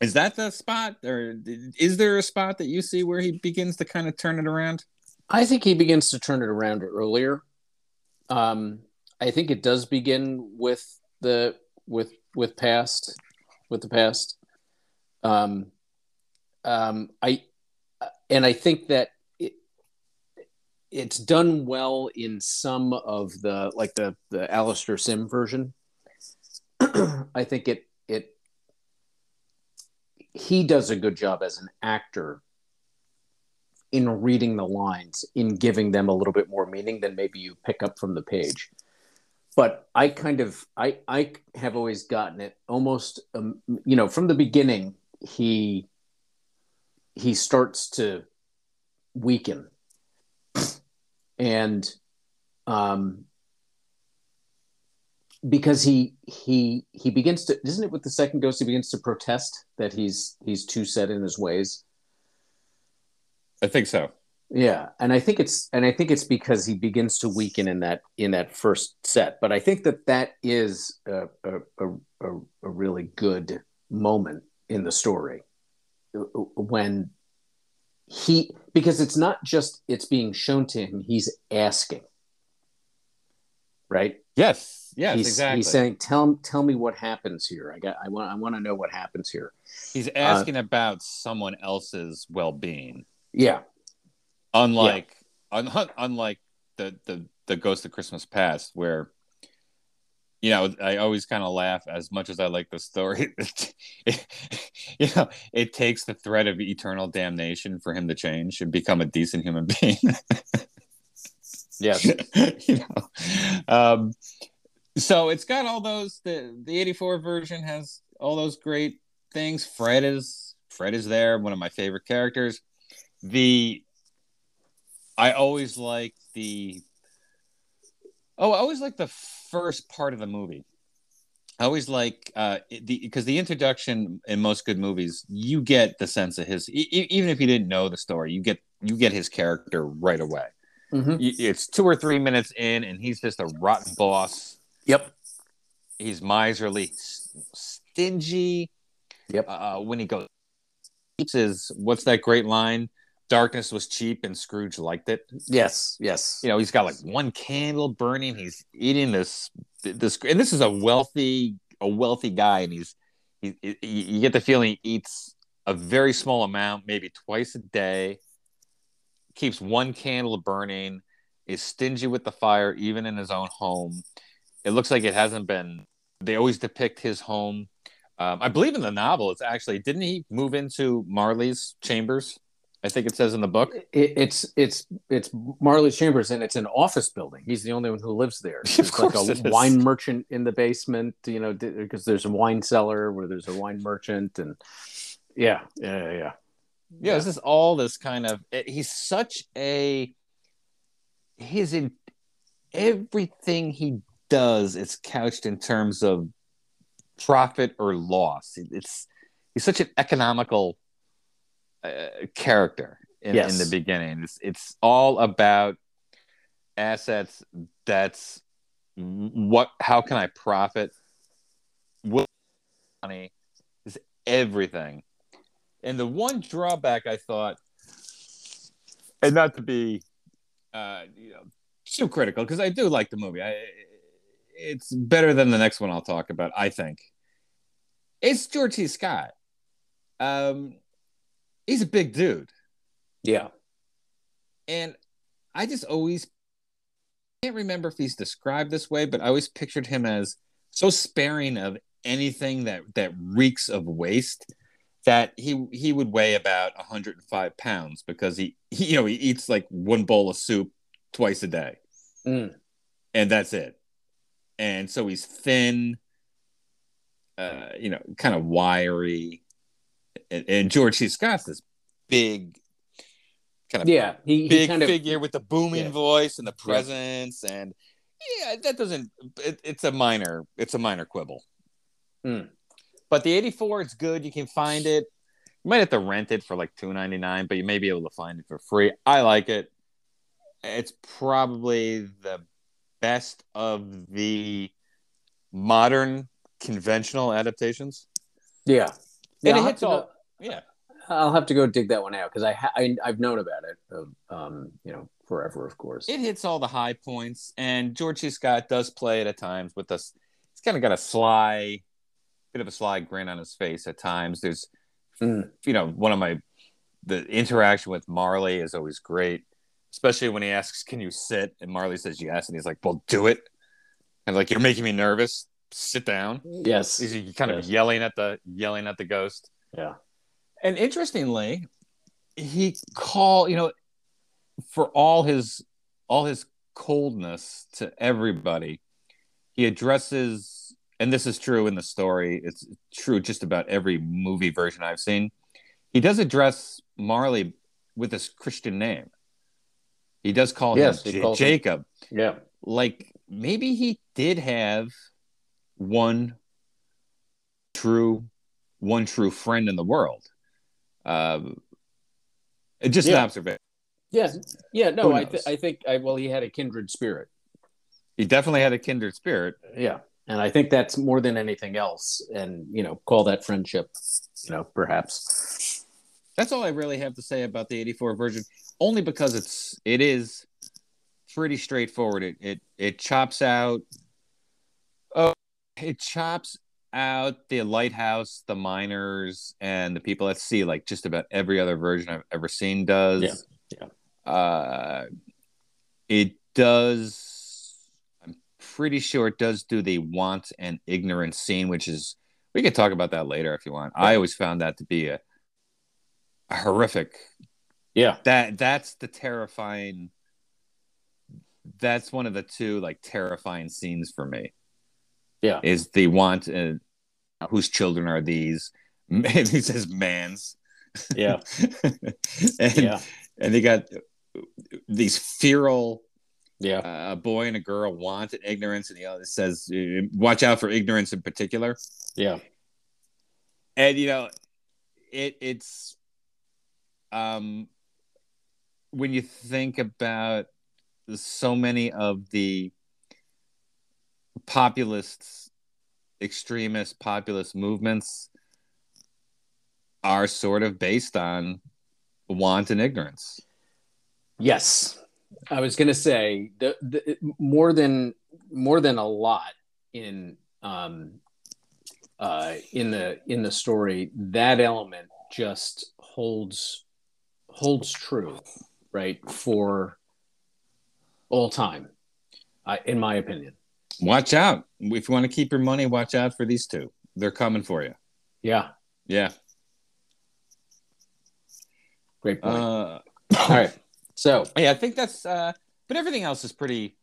Is that the spot, or is there a spot that you see where he begins to kind of turn it around? I think he begins to turn it around earlier. Um, I think it does begin with the with with past with the past. Um, um, I and I think that it, it's done well in some of the like the the Alastair Sim version. I think it it he does a good job as an actor in reading the lines, in giving them a little bit more meaning than maybe you pick up from the page. But I kind of, I, I have always gotten it almost, um, you know, from the beginning. He, he starts to weaken, and, um, because he he he begins to isn't it with the second ghost he begins to protest that he's he's too set in his ways I think so. Yeah and i think it's and i think it's because he begins to weaken in that in that first set but i think that that is a a, a, a, really good moment in the story uh, uh, when he because it's not just it's being shown to him he's asking. Right? Yes, yes, he's, exactly. he's saying tell tell me what happens here. I got i want i want to know what happens here. He's uh, asking about someone else's well-being, yeah unlike un, unlike the the the Ghost of Christmas Past, where you know I always kind of laugh as much as I like the story. you know, it takes the threat of eternal damnation for him to change and become a decent human being. yes you know, um, so it's got all those. The the eighty four version has all those great things. Fred is Fred is there, one of my favorite characters. The I always like the oh, I always like the first part of the movie. I always like uh, the because the introduction in most good movies, you get the sense of his e- even if you didn't know the story, you get you get his character right away. Mhm. It's two or three minutes in, and he's just a rotten boss. yep He's miserly, stingy. Yep. Uh, when he goes, keeps his what's that great line? Darkness was cheap, and Scrooge liked it. yes yes You know, he's got like one candle burning. He's eating this this, and this is a wealthy a wealthy guy, and he's he, he, you get the feeling he eats a very small amount, maybe twice a day. Keeps one candle burning. Is stingy with the fire, even in his own home. It looks like it hasn't been. They always depict his home. Um, I believe in the novel, it's actually didn't he move into Marley's chambers? I think it says in the book. it, it's it's it's Marley's Chambers and it's an office building. He's the only one who lives there. Of There's like course a it is. wine merchant in the basement, you know, because there's a wine cellar where there's a wine merchant, and yeah, yeah, yeah, yeah. yeah, this is all this kind of eh, he's such a his in everything he does it's couched in terms of profit or loss it's he's such an economical uh, character in, Yes. in the beginning. It's it's all about assets. That's what. How can I profit? What money is everything. And the one drawback I thought, and not to be, uh, you know, too critical because I do like the movie. I, it's better than the next one I'll talk about. I think it's George C. Scott. Um, he's a big dude, Yeah. and I just always can't remember if he's described this way, but I always pictured him as so sparing of anything that that reeks of waste that he he would weigh about 105 pounds because he, he you know he eats like one bowl of soup twice a day Mm. and that's it and so he's thin uh you know kind of wiry and, and george c scott's this big kind of Yeah. He, he big kind of figure with the booming Yeah. voice and the presence and yeah that doesn't it, it's a minor it's a minor quibble Hmm. but the 84 it's good you can find it you might have to rent it for like 2.99 but you may be able to find it for free i like it it's probably the best of the modern conventional adaptations yeah. And Yeah, it I'll have hits all go- yeah I'll have to go dig that one out because I, ha- I I've known about it, uh, um, you know, forever, of course. it hits all the high points, and George C. Scott does play it at times with us. He's kind of got a sly, bit of a sly grin on his face at times. There's, Mm. you know, one of my the interaction with Marley is always great, especially when he asks, "Can you sit?" and Marley says yes, and he's like, "Well, do it." And like, "You're making me nervous. Sit down." yes. He's kind of Yes. yelling at the yelling at the ghost. Yeah. And interestingly, he call you know, for all his all his coldness to everybody, he addresses, and this is true in the story. It's true just about every movie version I've seen. He does address Marley with his Christian name. He does call Yes, him J- calls him- Jacob. Yeah. Like maybe he did have one true, one true friend in the world. Um, just an Yeah. observation. Yeah. Yeah. No, I, th- I think I, well, he had a kindred spirit. He definitely had a kindred spirit. Yeah. And I think that's more than anything else. And, you know, call that friendship, you know, perhaps. That's all I really have to say about the 84 version, only because it's it is pretty straightforward. It it it chops out it chops out the lighthouse, the miners, and the people at sea, like just about every other version I've ever seen does. Yeah, yeah. Uh it does I'm pretty sure it does do the want and ignorance scene, which is we could talk about that later if you want. I always found that to be a a horrific Yeah. that that's the terrifying that's one of the two like terrifying scenes for me Yeah. is the want uh, whose children are these he says man's Yeah. and, Yeah. and they got these feral Yeah. uh, a boy and a girl want and ignorance and you know it says uh, watch out for ignorance in particular Yeah. and you know it it's um when you think about so many of the populists extremist populist movements are sort of based on want and ignorance Yes, I was going to say the, the more than more than a lot in um, uh, in the in the story. That element just holds holds true, right, for all time, uh, in my opinion. Watch out if you want to keep your money watch out for these two they're coming for you Yeah, yeah great point. uh all right, so Yeah, I think that's. uh But everything else is pretty.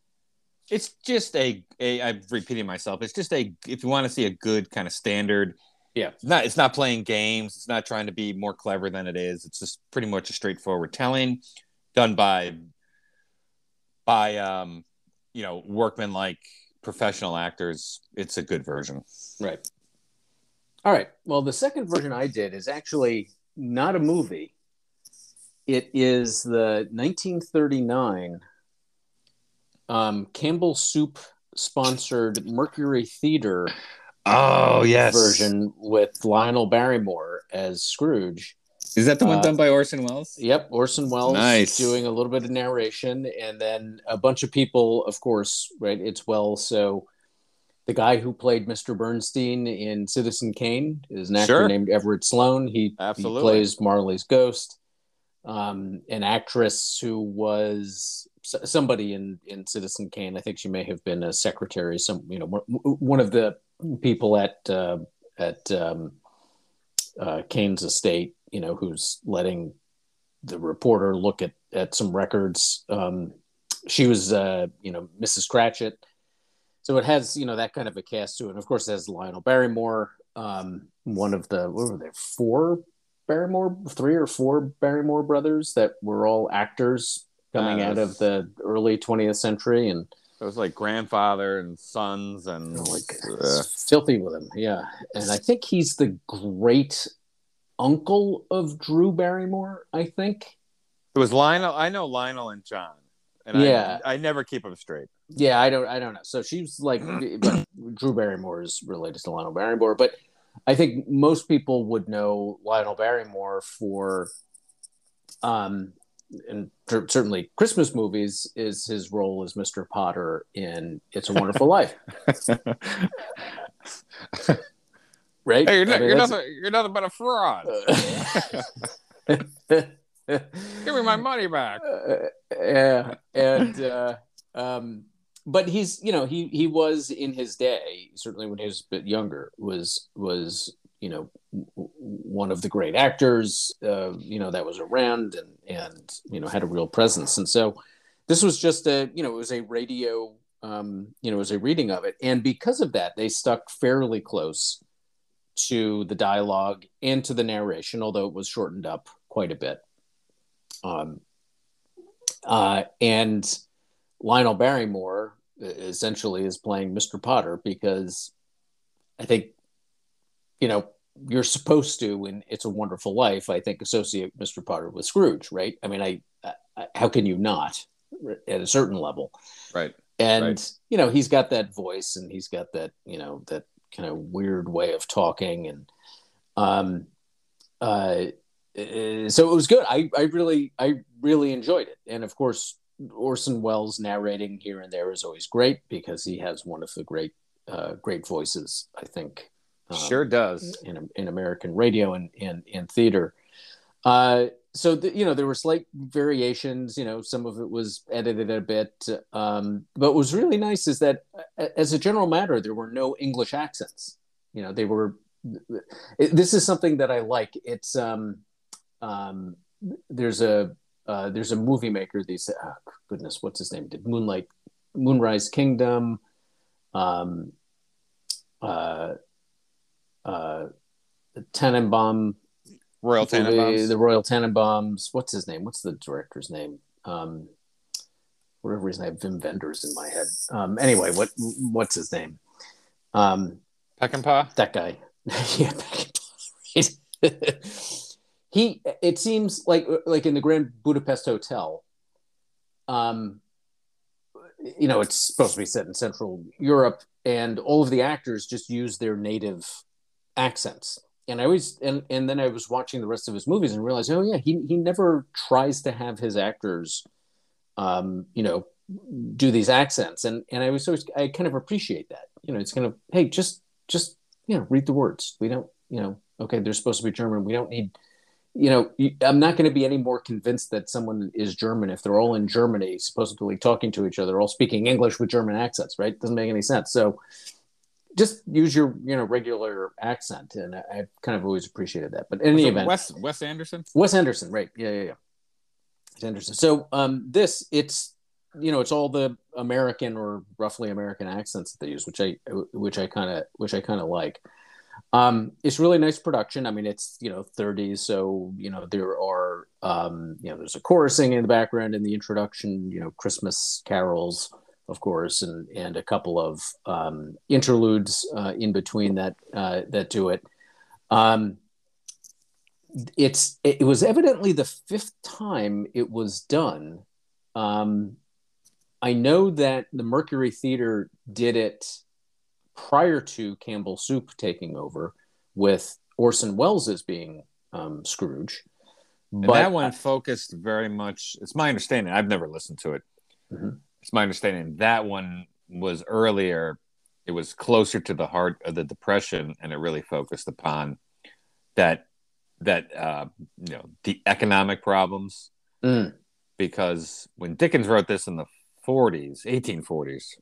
It's just a, a. I'm repeating myself. It's just a. If you want to see a good kind of standard. Yeah. It's not. It's not playing games. It's not trying to be more clever than it is. It's just pretty much a straightforward telling, done by. By um, you know, workmen like professional actors. It's a good version. Right. All right. Well, the second version I did is actually not a movie. it is the 1939 um, Campbell Soup sponsored Mercury Theater Oh yes, version with Lionel Barrymore as Scrooge. Is that the one Uh, done by Orson Welles? Yep, Orson Welles Nice. doing a little bit of narration, and then a bunch of people, of course, right? It's Welles, so the guy who played Mr. Bernstein in Citizen Kane is an actor Sure. named Everett Sloane. He, he Absolutely. plays Marley's ghost. Um, an actress who was somebody in in Citizen Kane. I think she may have been a secretary. Some you know one- one of the people at uh, at um, uh, Kane's estate. You know who's letting the reporter look at at some records. Um, she was uh, you know Mrs. Cratchit. So it has you know that kind of a cast to it. And of course, it has Lionel Barrymore, um, one of the what were there four Barrymore, three or four Barrymore brothers that were all actors coming Ah, out of the early 20th century and It was like grandfather and sons and like uh, filthy with him. Yeah, and I think he's the great uncle of Drew Barrymore. I think. it was Lionel. I know Lionel and John, and Yeah. I, I never keep them straight. Yeah, I don't, I don't know. So she's like, but Drew Barrymore is related to Lionel Barrymore, but I think most people would know Lionel Barrymore for, um, and cer- certainly Christmas movies is his role as Mr. Potter in It's a Wonderful Life, right? Hey, you're, I mean, you're, nothing, you're nothing but a fraud. Give me my money back. Uh, yeah, and uh, um, but he's you know he he was in his day certainly when he was a bit younger was was you know w- one of the great actors uh, you know that was around and and you know had a real presence and so this was just a you know it was a radio um, you know it was a reading of it and because of that they stuck fairly close to the dialogue and to the narration although it was shortened up quite a bit um, uh, and Lionel Barrymore essentially is playing Mr. Potter because I think, you know, you're supposed to, in It's a Wonderful Life, I think, associate Mr. Potter with Scrooge, right? I mean, I, I how can you not at a certain level? Right. And Right. you know, he's got that voice, and he's got that, you know, that kind of weird way of talking, and um, uh, so it was good. I, I really, I really enjoyed it. And of course, Orson Welles narrating here and there is always great because he has one of the great, uh, great voices. I think um, Sure does. in in American radio and and, and theater. Uh, so the, you know there were slight variations. You know, some of it was edited a bit, um, but what was really nice is that, uh, as a general matter, there were no English accents. You know, they were. It, this is something that I like. It's um, um, there's a uh, there's a movie maker. These oh, goodness, what's his name? Did Moonlight, Moonrise Kingdom, um, uh, uh, Tannenbaum Royal Tenenbaums. the Royal Tenenbaums. What's his name? What's the director's name? Um, for whatever reason, I have Wim Wenders in my head. Um, anyway, what what's his name? Um, Peckinpah. that guy. yeah, right. he. It seems like like in the Grand Budapest Hotel. Um, you know, it's supposed to be set in Central Europe, and all of the actors just use their native accents. And I always and and then I was watching the rest of his movies and realized, oh yeah, he he never tries to have his actors, um, you know, do these accents. And and I was always I kind of appreciate that. You know, it's kind of hey, just just you know, read the words. We don't, you know, okay, they're supposed to be German. We don't need, you know, I'm not going to be any more convinced that someone is German if they're all in Germany, supposedly talking to each other, all speaking English with German accents, right? Doesn't make any sense. So just use your, you know, regular accent. And I, I've kind of always appreciated that. But in any event, Wes Wes Anderson. Wes Anderson, right? Yeah, yeah, yeah. It's Anderson. So um, this, it's you know, it's all the American or roughly American accents that they use, which I which I kind of which I kind of like. Um, it's really nice production. I mean, it's you know 30s, so you know there are um, you know there's a chorusing in the background in the introduction. You know, Christmas carols, of course, and and a couple of um, interludes uh, in between that uh, that do it. Um, it's it was evidently the fifth time it was done. Um, I know that the Mercury Theater did it prior to Campbell Soup taking over, with Orson Welles as being um, Scrooge. But and that one focused very much. It's my understanding. I've never listened to it. Mm-hmm. It's my understanding that one was earlier. It was closer to the heart of the depression, and it really focused upon that that uh, you know the economic problems. Mm. Because when Dickens wrote this in the 40s, 1840s,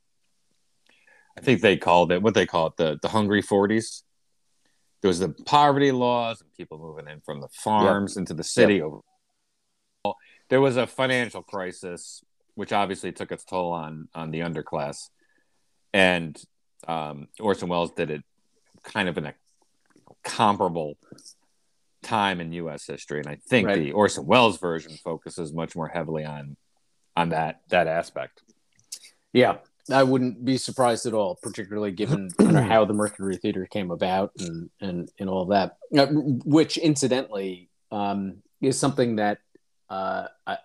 I think they called it what they call it the the hungry 40s there was the poverty laws and people moving in from the farms yep. into the city yep. over there was a financial crisis which obviously took its toll on on the underclass and um, orson welles did it kind of in a comparable time in us history and i think right. the orson welles version focuses much more heavily on on that that aspect yeah I wouldn't be surprised at all, particularly given how the Mercury Theater came about and and and all that. Uh, which, incidentally, um, is something that uh, I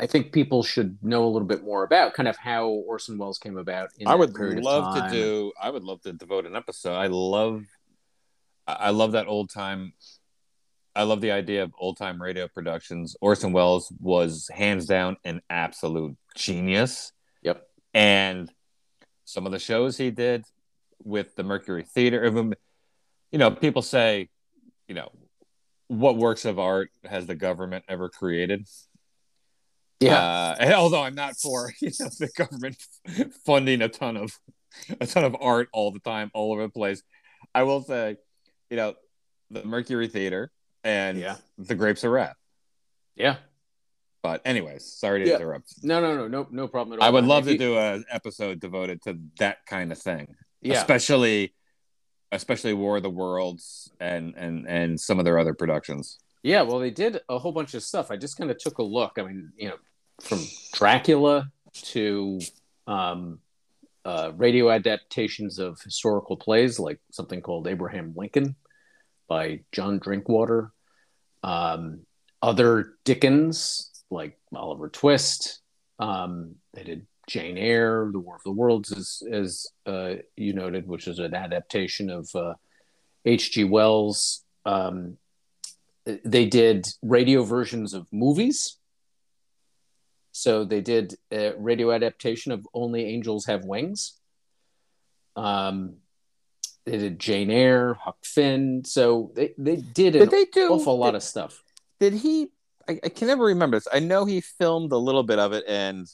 I think people should know a little bit more about, kind of how Orson Welles came about. I would love to do. I would love to devote an episode. I love, I love that old time. I love the idea of old time radio productions. Orson Welles was hands down an absolute genius Yep. and some of the shows he did with the Mercury Theater. You know, people say, you know, what works of art has the government ever created? Yeah. Uh, although I'm not for you know the government funding a ton of a ton of art all the time, all over the place. I will say, you know, the Mercury Theater and yeah. the Grapes of Wrath. Yeah. But anyways, sorry to yeah. interrupt. No, no, no, no, no problem at all. I would love to you... do an episode devoted to that kind of thing. Yeah. Especially especially War of the Worlds and and and some of their other productions. Yeah, well they did a whole bunch of stuff. I just kind of took a look. I mean, you know, from Dracula to um uh, radio adaptations of historical plays like something called Abraham Lincoln by John Drinkwater. Um, other Dickens like Oliver Twist. Um, they did Jane Eyre, The War of the Worlds, as, as uh, you noted, which is an adaptation of H.G. Uh, Wells. Um, they did radio versions of movies. So they did a radio adaptation of Only Angels Have Wings. Um, they did Jane Eyre, Huck Finn. So they, they did an did they do, awful lot did, of stuff. Did he I, I can never remember this. I know he filmed a little bit of it and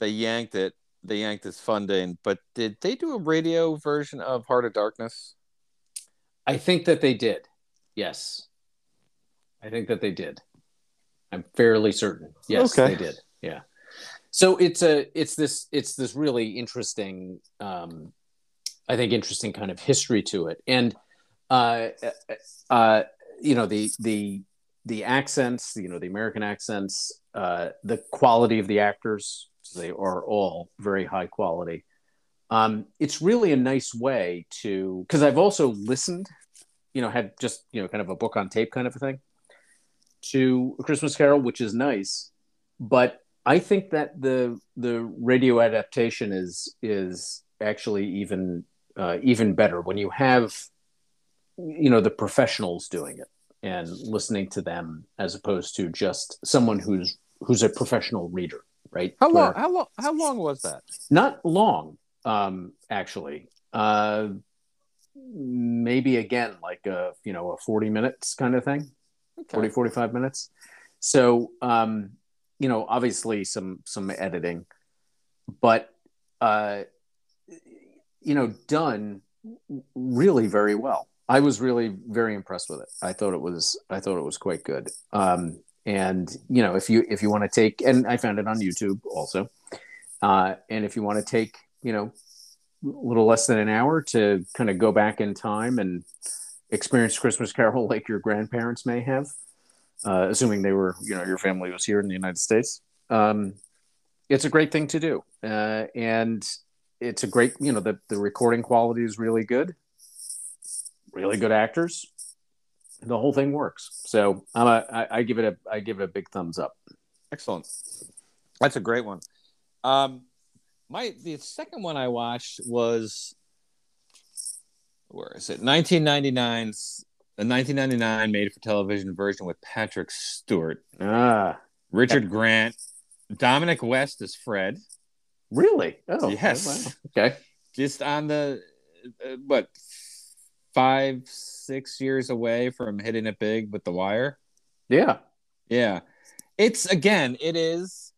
they yanked it. They yanked his funding, but did they do a radio version of Heart of Darkness? I think that they did. Yes. I think that they did. I'm fairly certain. Yes, okay. they did. Yeah. So it's a it's this it's this really interesting um I think interesting kind of history to it. And uh uh you know the the the accents, you know, the American accents, uh, the quality of the actors, they are all very high quality. Um, it's really a nice way to, because I've also listened, you know, had just, you know, kind of a book on tape kind of a thing to Christmas Carol, which is nice. But I think that the the radio adaptation is is actually even uh, even better when you have you know the professionals doing it and listening to them as opposed to just someone who's who's a professional reader, right? How long? How long? How long was that? Not long, um, actually. Uh, maybe again like a you know a 40 minutes kind of thing okay. 40 45 minutes so um you know obviously some some editing but uh you know done really very well I was really very impressed with it. I thought it was I thought it was quite good. Um, and you know, if you if you want to take and I found it on YouTube also. Uh, and if you want to take, you know, a little less than an hour to kind of go back in time and experience Christmas Carol like your grandparents may have, uh, assuming they were, you know, your family was here in the United States. Um, it's a great thing to do, uh, and it's a great, you know, the the recording quality is really good really good actors. the whole thing works. So I'm a, I, I give it a I give it a big thumbs up. Excellent. That's a great one. Um, my the second one I watched was where is it? 1999's the 1999 made for television version with Patrick Stewart, Ah, Richard Grant, Dominic West as Fred. really? Oh, Yes. wow. Okay. Just on the uh, what five six years away from hitting it big with The Wire. Yeah. Yeah. It's again, it is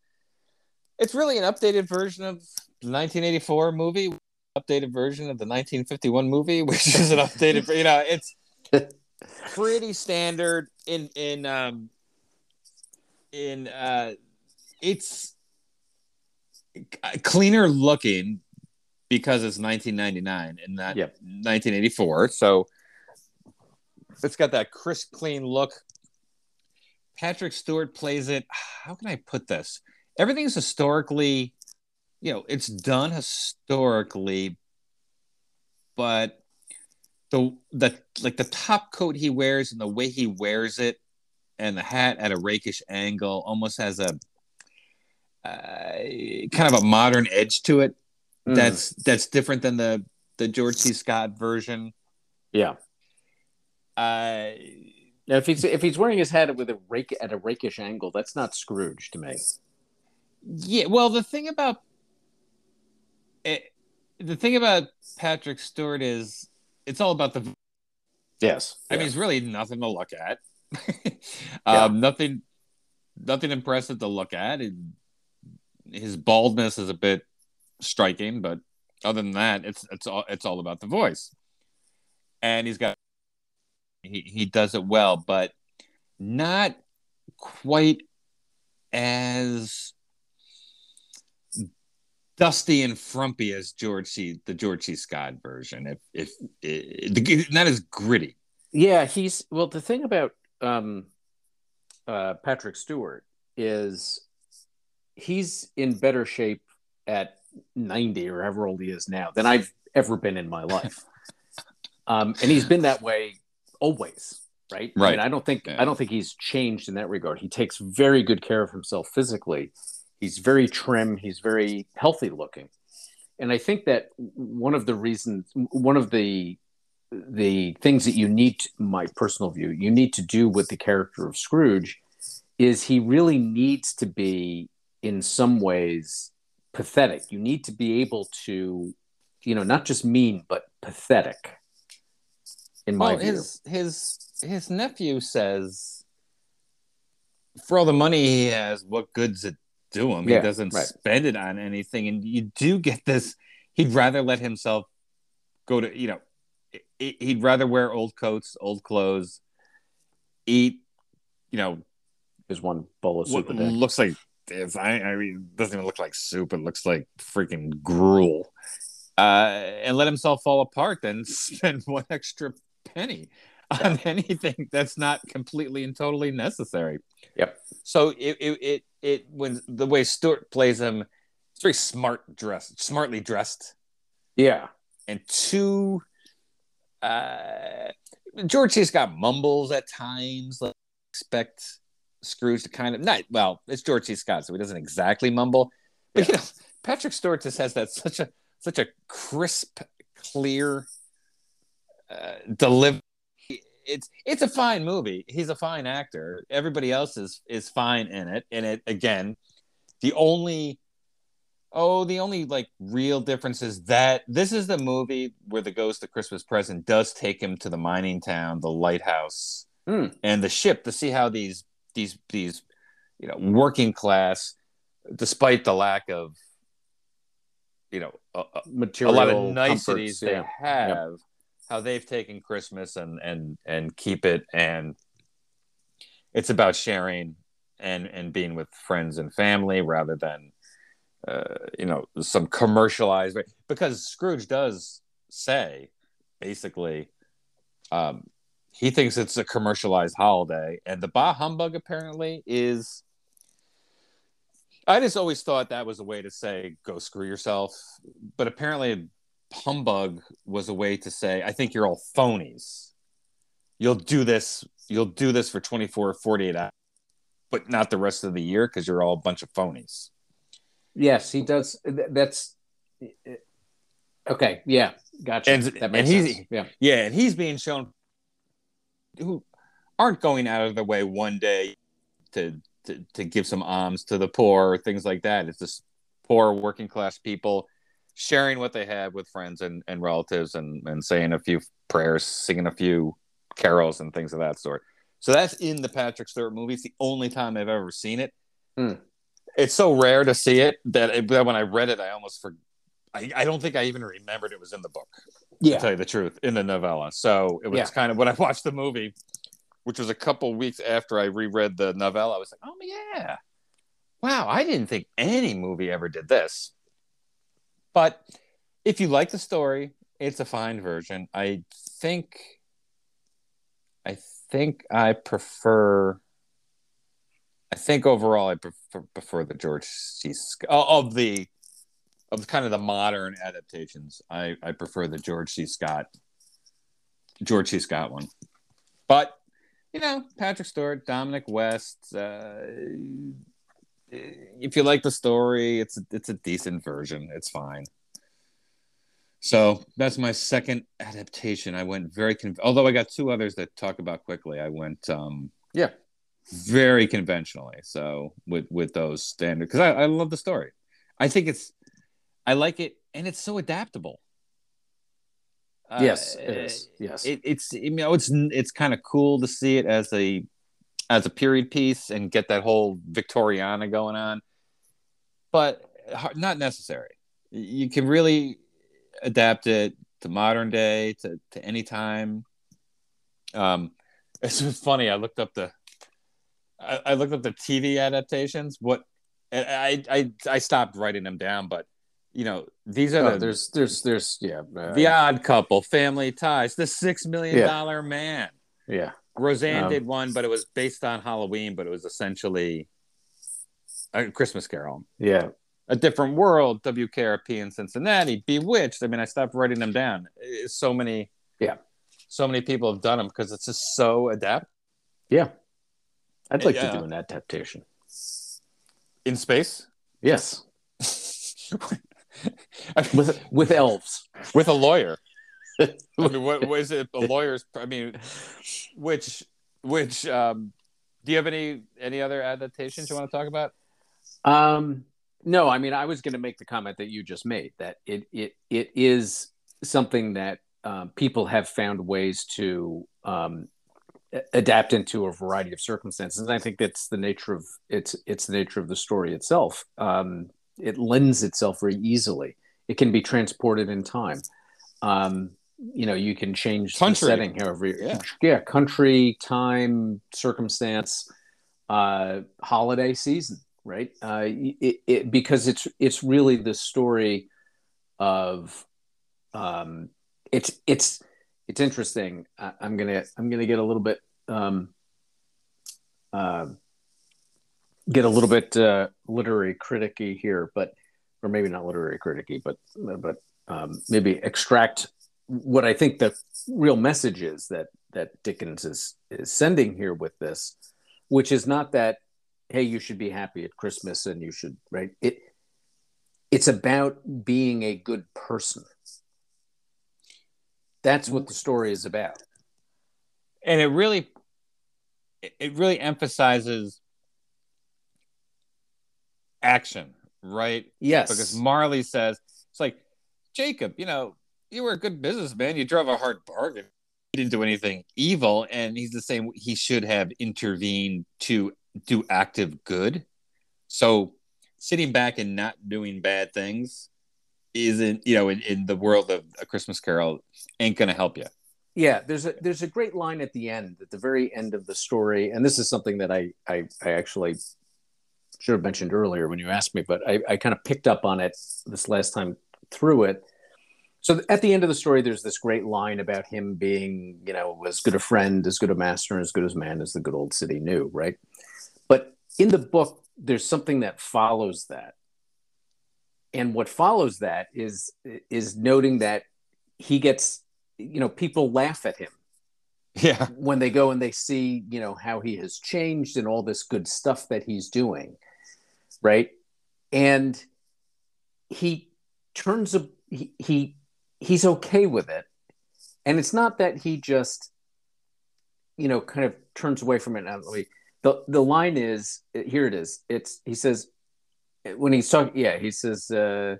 it's really an updated version of the 1984 movie, updated version of the 1951 movie, which is an updated, you know, it's pretty standard in in um in uh it's cleaner looking because it's 1999 and not Yep. 1984. So it's got that crisp, clean look. Patrick Stewart plays it. How can I put this? Everything's historically, you know, it's done historically, but the the like the top coat he wears and the way he wears it, and the hat at a rakish angle almost has a uh, kind of a modern edge to it. Mm. That's that's different than the the George C. Scott version. yeah. Uh, Now, if he's if he's wearing his hat with a rake at a rakish angle, that's not Scrooge to me. Yeah, well, the thing about it, the thing about Patrick Stewart is it's all about the. Yes. I mean, it's really nothing to look at. um, Nothing, nothing impressive to look at. It, his baldness is a bit striking, but other than that, it's it's all it's all about the voice. And he's got he he does it well, but not quite as dusty and frumpy as George C. the George C. Scott version. If if, if not as gritty. Yeah, he's well. The thing about um, uh, Patrick Stewart is he's in better shape at ninety or however old he is now than I've ever been in my life, um, and he's been that way always. Right. I, Right. mean, I don't think Yeah. I don't think he's changed in that regard. He takes very good care of himself physically. He's very trim. He's very healthy looking, and I think that one of the reasons, one of the the things that you need to, my personal view you need to do with the character of scrooge is he really needs to be in some ways pathetic. You need to be able to you know not just mean but pathetic in my Well, view. his his his nephew says, for all the money he has, what good's it do him? Yeah, he doesn't right. spend it on anything, and you do get this. He'd rather let himself go to you know, he- he'd rather wear old coats, old clothes, eat, you know, is one bowl of soup a day looks like if I, I mean, it doesn't even look like soup. It looks like freaking gruel. Uh, and let himself fall apart, then spend one extra penny on anything that's not completely and totally necessary. Yep. So it it it, it when the way Stewart plays him, it's very smart dressed, smartly dressed, yeah and two, Uh, George C. Scott mumbles at times. Like expect Scrooge to kind of not well. It's George C. Scott, so he doesn't exactly mumble. But you know, Patrick Stewart just has that such a such a crisp, clear uh, delivery. It's it's a fine movie. He's a fine actor. Everybody else is is fine in it. And it again, the only oh the only like real difference is that this is the movie where the ghost of Christmas present does take him to the mining town, the lighthouse, Hmm. and the ship to see how these these these you know working class, despite the lack of you know a, a- a lot of niceties comforts, they yeah. have, how they've taken Christmas and and and keep it, and it's about sharing and and being with friends and family rather than uh, you know some commercialized because Scrooge does say basically um, he thinks it's a commercialized holiday, and the Bah Humbug apparently is. I just always thought that was a way to say "go screw yourself," but apparently, humbug was a way to say "I think you're all phonies." You'll do this you'll do this for 24 or 48 hours, but not the rest of the year because you're all a bunch of phonies. Yes, he does. That's okay. Yeah, gotcha. And, that and makes he's sense. Yeah, yeah, and he's being shown who aren't going out of their way one day to to, to give some alms to the poor or things like that. It's just poor working class people sharing what they have with friends and, and relatives and, and saying a few prayers, singing a few carols and things of that sort. So that's in the Patrick Stewart movie. It's the only time I've ever seen it. Hmm. It's so rare to see it that, it, that when I read it, I almost forgot. I, I don't think I even remembered it was in the book. yeah, To tell you the truth, in the novella. So it was Yeah. kind of when I watched the movie, which was a couple weeks after I reread the novella, I was like, oh yeah, wow, I didn't think any movie ever did this. But if you like the story, it's a fine version. I think, I think I prefer. I think overall, I prefer, prefer the George C. Scott of the of kind of the modern adaptations. I I prefer the George C. Scott George C. Scott one. But you know, Patrick Stewart, Dominic West. Uh, if you like the story, it's it's a decent version. It's fine. So that's my second adaptation. I went very con- although I got two others that talk about quickly. I went um Yeah. very conventionally. So with with those standard because I, I love the story. I think it's I like it and it's so adaptable. Uh, yes, it is. Yes, it, it's you know it's it's kind of cool to see it as a as a period piece and get that whole Victoriana going on, but not necessary. You can really adapt it to modern day to to any time. Um, it's funny. I looked up the I, I looked up the TV adaptations. What I I I stopped writing them down, but you know these are Oh, the, there's there's there's yeah uh, the Odd Couple, Family Ties, The Six Million Dollar Man. yeah Roseanne Um, did one, but it was based on Halloween, but it was essentially a Christmas Carol. yeah A Different World, WKRP in Cincinnati, Bewitched. I mean, I stopped writing them down. So many, Yeah. so many people have done them because it's just so adept. yeah. I'd like Yeah. to do an adaptation. in space. Yes, with with elves. with a lawyer. I mean, what was it? A lawyer's. I mean, which which um, do you have any any other adaptations you want to talk about? Um, no, I mean, I was going to make the comment that you just made that it it it is something that um, people have found ways to um, adapt into a variety of circumstances. And I think that's the nature of it's it's the nature of the story itself. Um, it lends itself very easily. It can be transported in time. Um, you know, you can change Country. the setting however. Yeah. yeah, country, time, circumstance, uh, holiday season, right? Uh, it, it because it's it's really the story of um, it's it's it's interesting. I, I'm gonna I'm gonna get a little bit um, uh, get a little bit uh, literary criticky here, but or maybe not literary criticky, but but um, maybe extract what I think the real message is that that Dickens is is sending here with this, which is not that hey you should be happy at Christmas and you should right it it's about being a good person. That's what the story is about. and it really it- it really emphasizes action right Yes, because marley says it's like jacob you know you were a good businessman. You drove a hard bargain. You didn't do anything evil and he's the same he should have intervened to do active good. So sitting back and not doing bad things isn't you know in, in the world of a christmas carol ain't gonna help you yeah there's a there's a great line at the end at the very end of the story and this is something that i i, I actually should have mentioned earlier when you asked me but I, I kind of picked up on it this last time through it so at the end of the story there's this great line about him being you know as good a friend as good a master and as good as man as the good old city knew right but in the book there's something that follows that and what follows that is is noting that he gets you know people laugh at him Yeah. When they go and they see, you know, how he has changed and all this good stuff that he's doing, right? And he turns a he, he he's okay with it. And it's not that he just you know kind of turns away from it. The the line is here it is. It's he says when he's talking yeah, he says uh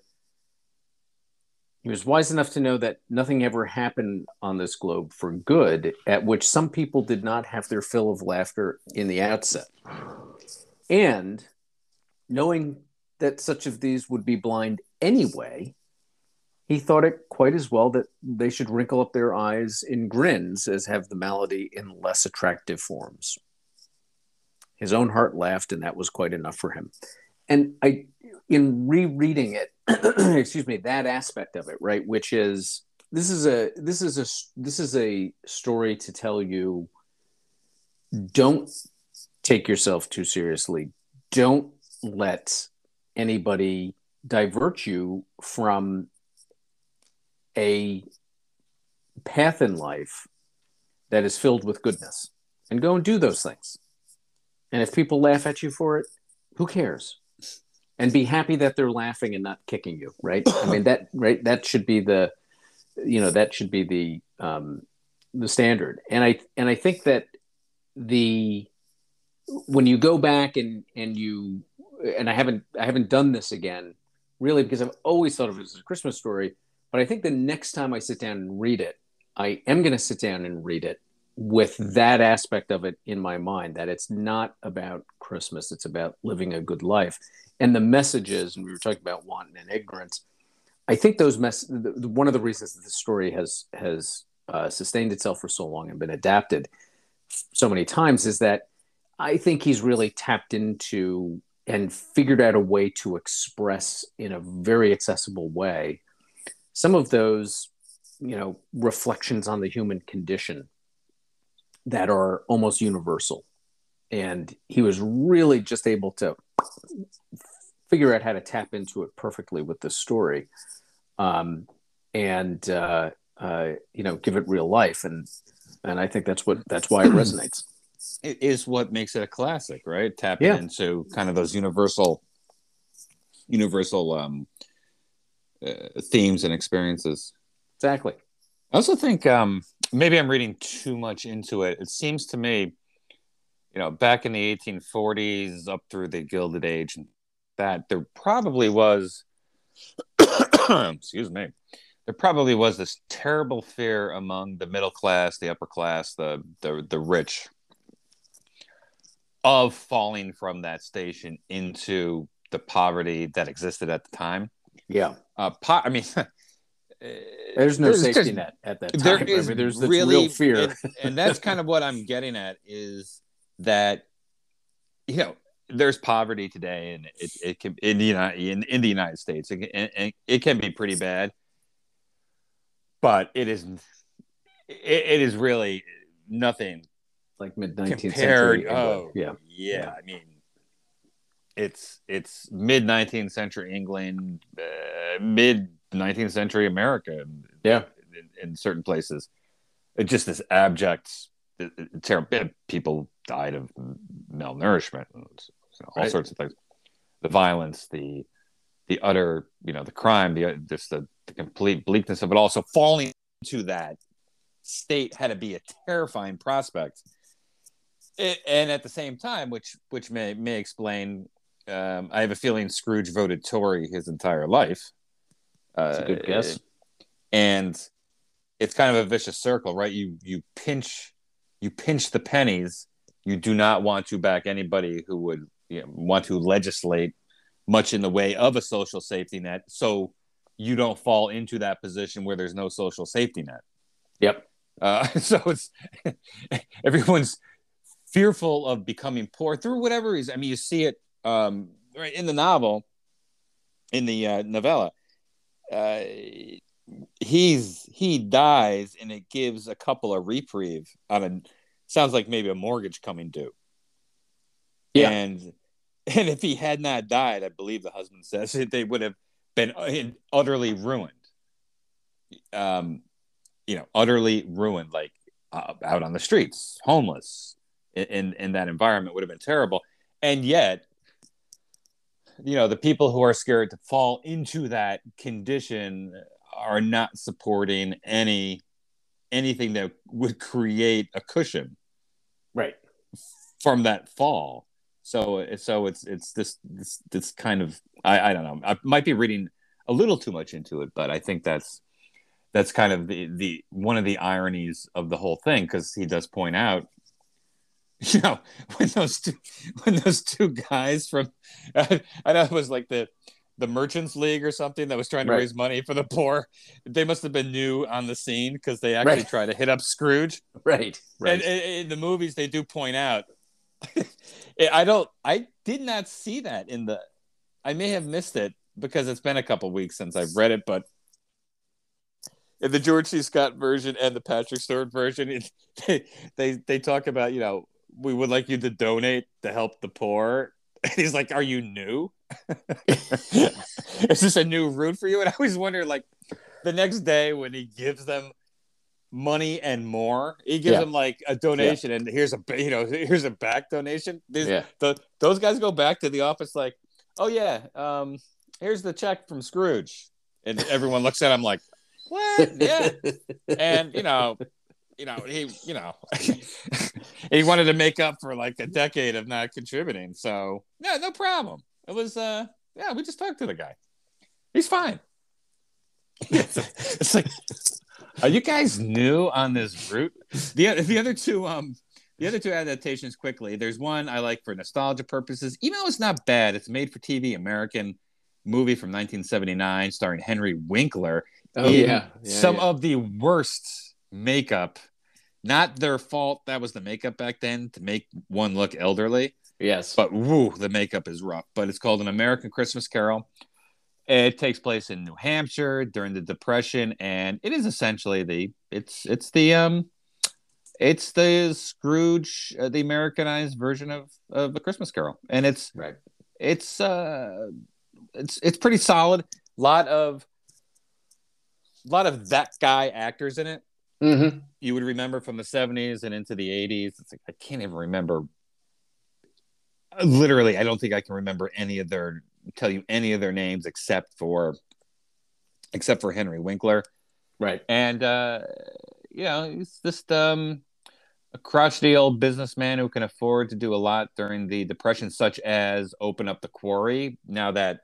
he was wise enough to know that nothing ever happened on this globe for good, at which some people did not have their fill of laughter in the outset. And knowing that such of these would be blind anyway, he thought it quite as well that they should wrinkle up their eyes in grins as have the malady in less attractive forms. His own heart laughed, and that was quite enough for him. And I, in rereading it, excuse me, that aspect of it, right, which is this is a this is a this is a story to tell you don't take yourself too seriously. Don't let anybody divert you from a path in life that is filled with goodness and go and do those things. And if people laugh at you for it, who cares? And be happy that they're laughing and not kicking you, right? I mean that right that should be the you know that should be the um the standard. And I and I think that the when you go back and and you and I haven't I haven't done this again really because I've always thought of it as a Christmas story but I think the next time I sit down and read it, I am going to sit down and read it with that aspect of it in my mind that it's not about Christmas, it's about living a good life. And the messages, and we were talking about wanton and ignorance. I think those mess. One of the reasons that the story has has uh, sustained itself for so long and been adapted so many times is that I think he's really tapped into and figured out a way to express in a very accessible way some of those you know reflections on the human condition that are almost universal. And he was really just able to figure out how to tap into it perfectly with this story um, and uh, uh, you know give it real life. And and i think that's what that's why it resonates. It is what makes it a classic right? Tapping yeah. into kind of those universal universal um, uh, themes and experiences. Exactly. I also think um, maybe I'm reading too much into it. It seems to me, you know, back in the 1840s up through the Gilded Age, that there probably was, excuse me, there probably was this terrible fear among the middle class, the upper class, the the, the rich, of falling from that station into the poverty that existed at the time. Yeah. Uh, po- I mean, there's no there's, safety there's, net at that time. There is I mean, there's really real fear, and, and that's kind of what I'm getting at is that you know there's poverty today, and it, it can in the United in, in the United States, it, it, it can be pretty bad, but it is it, it is really nothing like mid 19th century. Oh, yeah. yeah, yeah. I mean, it's it's mid 19th century England, uh, mid 19th century America. Yeah, in, in certain places, it just this abject, uh, uh, terrible. Uh, people died of malnourishment and all right. sorts of things. The violence, the the utter, you know, the crime, the just the, the complete bleakness of it all. So falling into that state had to be a terrifying prospect. It, and at the same time, which which may may explain um, I have a feeling Scrooge voted Tory his entire life. That's a good uh, guess. And it's kind of a vicious circle, right? You you pinch you pinch the pennies. You do not want to back anybody who would you know, want to legislate much in the way of a social safety net, so you don't fall into that position where there's no social safety net. Yep. Uh, so it's everyone's fearful of becoming poor through whatever reason. I mean, you see it um, right in the novel, in the uh, novella, uh, he's he dies, and it gives a couple a reprieve on a sounds like maybe a mortgage coming due. Yeah, and and if he had not died, I believe the husband says it, they would have been utterly ruined. Um, you know, utterly ruined. Like uh, out on the streets, homeless, in, in in that environment would have been terrible. And yet, you know, the people who are scared to fall into that condition are not supporting any anything that would create a cushion right. from that fall. So so it's it's this this this kind of I, I don't know. I might be reading a little too much into it but I think that's that's kind of the the one of the ironies of the whole thing because he does point out you know when those two when those two guys from I, I know it was like the the Merchants League or something that was trying to Right. raise money for the poor. They must have been new on the scene because they actually Right. try to hit up Scrooge. right And, and in the movies, they do point out. I don't. I did not see that in the. I may have missed it because it's been a couple weeks since I've read it, but in the George C. Scott version and the Patrick Stewart version, it, they, they they talk about you know we would like you to donate to help the poor. And he's like, "Are you new? Is this a new route for you?" And I always wonder, like, the next day when he gives them money and more, he gives Yeah. them like a donation, and here's a you know here's a back donation. These, Yeah. the, those guys go back to the office like, "Oh yeah, um, here's the check from Scrooge," and everyone looks at him like, "What? Yeah." and you know you know he you know he wanted to make up for like a decade of not contributing so no no problem. It was uh yeah we just talked to the guy. He's fine. It's like are you guys new on this route? The the other two um the other two adaptations quickly. There's one i like for nostalgia purposes. Even though it's not bad it's made for tv american movie from 1979 starring henry winkler. Oh yeah, yeah some yeah. of the worst makeup. Not their fault. That was the makeup back then to make one look elderly. yes But woo, the makeup is rough. But it's called An American Christmas Carol. It takes place in New Hampshire during the Depression, and it is essentially the it's it's the um it's the Scrooge, uh, the Americanized version of of a Christmas Carol, and it's right it's uh it's it's pretty solid. A lot of a lot of that guy actors in it mm-hmm. you would remember from the 70s and into the 80s it's like i can't even remember. Literally i don't think i can remember any of their tell you any of their names except for except for henry winkler. Right. And uh you know he's just um a crotchety old businessman who can afford to do a lot during the depression such as open up the quarry. Now that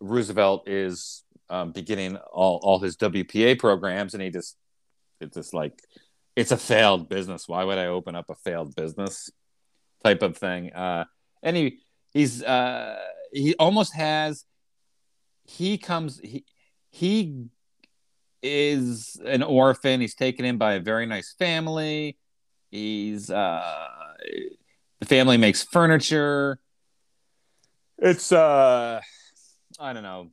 roosevelt is um, beginning all, all his wpa programs and he just it's just like it's a failed business. Why would i open up a failed business type of thing? Uh and he he's uh he almost has he comes he he is an orphan. He's taken in by a very nice family. He's uh the family makes furniture. It's uh i don't know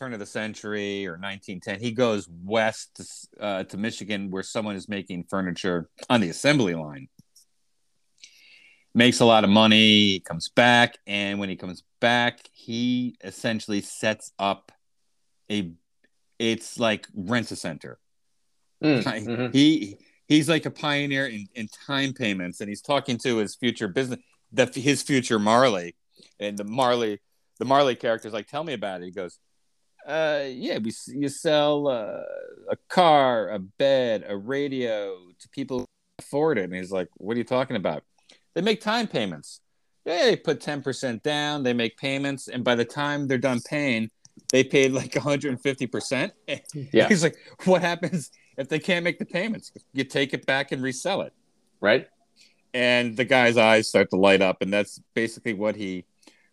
turn of the century or 1910 he goes west to, uh, to michigan where someone is making furniture on the assembly line. Makes a lot of money he comes back and when he comes back he essentially sets up a it's like rent a center. Mm, Like, mhm. he he's like a pioneer in, in time payments and he's talking to his future business the, his future marley. And the marley the marley character's like tell me about it. He goes uh yeah we you sell uh, a car a bed a radio to people who can afford it and he's like what are you talking about? They make time payments. Yeah they put 10% down they make payments and by the time they're done paying they paid like 150% Yeah. he's like what happens if they can't make the payments? You take it back and resell it. Right. And the guy's eyes start to light up and that's basically what he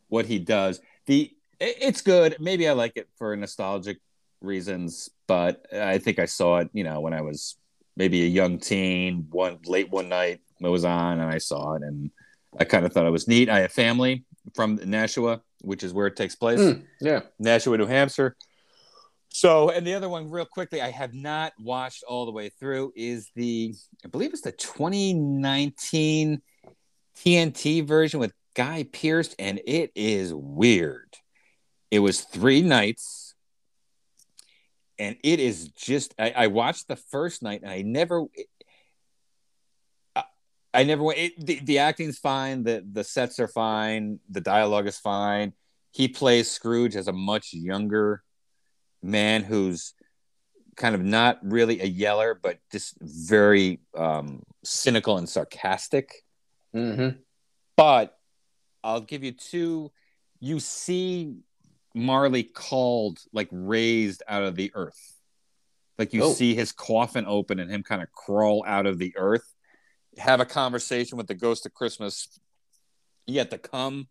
what he does. The it's good maybe i like it for nostalgic reasons but i think i saw it you know when i was maybe a young teen one late one night it was on and i saw it and i kind of thought it was neat i have family from nashua which is where it takes place Mm, yeah Nashua, New Hampshire. So, and the other one, real quickly, I have not watched all the way through, is the, I believe it's the 2019 TNT version with Guy Pearce, and it is weird. It was three nights, and it is just. I, I watched the first night, and I never. It, I, I never went. It, the, the acting's fine. The the sets are fine. The dialogue is fine. He plays Scrooge as a much younger man who's kind of not really a yeller, but just very um, cynical and sarcastic. Mm-hmm. But I'll give you two. You see Marley called, like raised out of the earth. Like you Oh. see his coffin open and him kind of crawl out of the earth, have a conversation with the ghost of Christmas yet to come.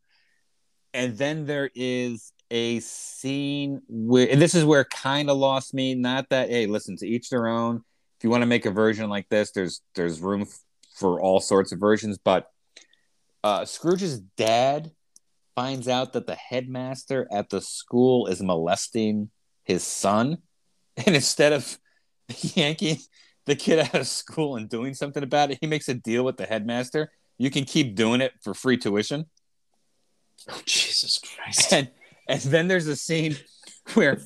And then there is a scene where, and this is where kind of lost me. Not that, hey, listen, to each their own. If you want to make a version like this, there's there's room f- for all sorts of versions. But uh, Scrooge's dad finds out that the headmaster at the school is molesting his son, and instead of yanking the kid out of school and doing something about it, he makes a deal with the headmaster. You can keep doing it for free tuition. Oh, Jesus Christ. And and then there's a scene where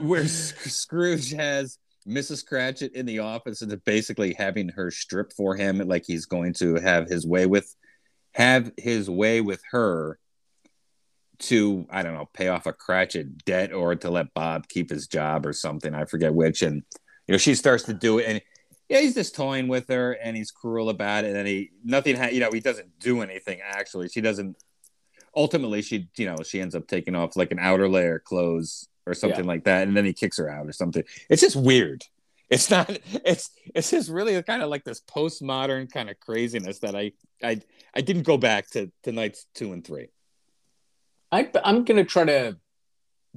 where Sc- Scrooge has Mrs. Cratchit in the office and basically having her strip for him, like he's going to have his way with have his way with her to I don't know pay off a Cratchit debt or to let Bob keep his job or something. I forget which. And you know she starts to do it and. Yeah, he's just toying with her, and he's cruel about it. And he nothing, ha- you know, he doesn't do anything. Actually, she doesn't ultimately she you know she ends up taking off like an outer layer clothes or something like that and then he kicks her out or something it's just weird it's not it's it's just really kind of like this postmodern kind of craziness that i i i didn't go back to to nights two and three I, I'm going to try to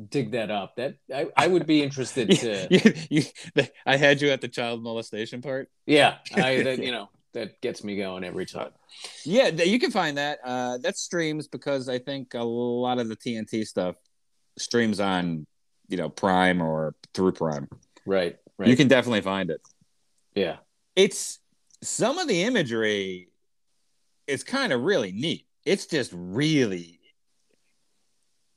dig that up. That I, I would be interested to. you, you, i had you at the child molestation part Yeah, I, that, you know, that gets me going every time. yeah you can find that uh that streams because i think a lot of the tnt stuff streams on you know prime or through prime Right, right. you can definitely find it yeah, it's some of the imagery is kind of really neat. It's just really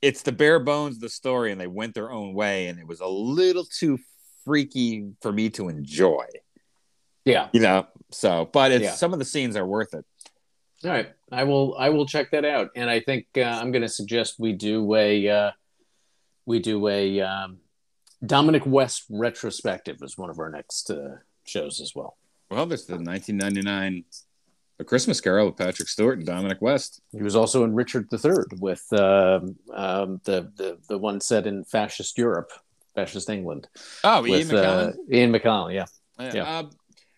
it's the bare bones of the story and they went their own way and it was a little too freaky for me to enjoy. yeah. You know, so but it's Yeah. some of the scenes are worth it. All right, I will. I will check that out, and I think uh, I'm going to suggest we do a uh, we do a um, Dominic West retrospective as one of our next uh, shows as well. Well, there's the 1999 A Christmas Carol with Patrick Stewart and Dominic West. He was also in Richard III with um, um, the, the the one set in fascist Europe, fascist England. Oh, with Ian uh, Ian McKellen, yeah. Uh, yeah. um,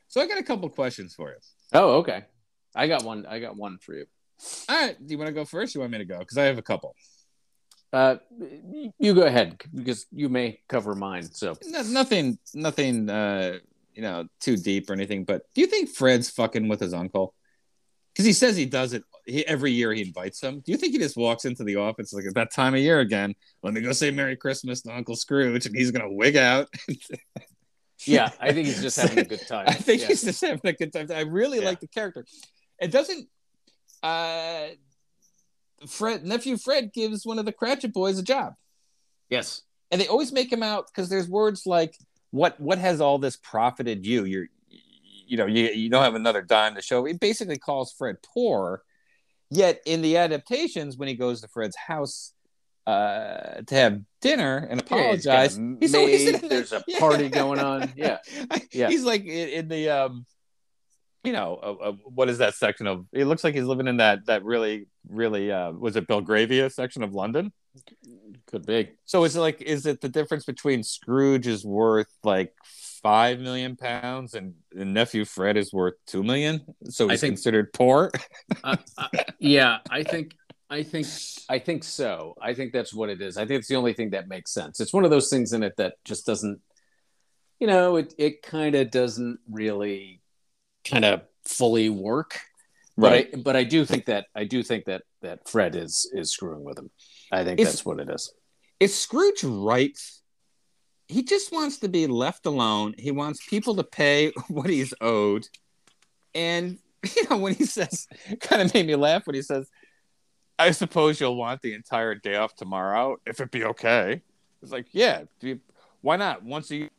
so I got a couple questions for you. Oh, okay. I got one. I got one for you. All right, do you want to go first? Or you want me to go? Because I have a couple. Uh, you go ahead because you may cover mine. So No, nothing, nothing, uh, you know, too deep or anything. But do you think Fred's fucking with his uncle? Because he says he does it he, every year. He invites him. Do you think he just walks into the office like at that time of year again? Let me go say Merry Christmas to Uncle Scrooge, and he's gonna wig out. yeah, I think he's just having a good time. I think Yeah. he's just having a good time. I really Yeah. like the character. It doesn't. Uh, Fred nephew Fred gives one of the Cratchit boys a job yes. and they always make him out because there's words like what what has all this profited you you're you know you, you don't have another dime to show it basically calls fred poor yet in the adaptations when he goes to fred's house uh to have dinner and Yeah, he's apologize he's always in the- there's a Yeah. party going on. Yeah. Yeah. he's like in, in the um you know uh, uh, what is that section of it looks like he's living in that that really really uh was it belgravia section of london Could be. so is it like is it the difference between Scrooge is worth like five million pounds and, and nephew Fred is worth two million? So he's think- considered poor. Uh, uh, yeah, I think. I think. I think so. I think that's what it is. I think it's the only thing that makes sense. It's one of those things in it that just doesn't. You know, it it kind of doesn't really, kind of fully work. But I but I do think that I do think that that Fred is is screwing with him. I think It's- that's what it is. is Scrooge right? He just wants to be left alone. He wants people to pay what he's owed. And you know, when he says kind of made me laugh when he says, I suppose you'll want the entire day off tomorrow if it be okay. It's like, yeah, do you- why not? Once a year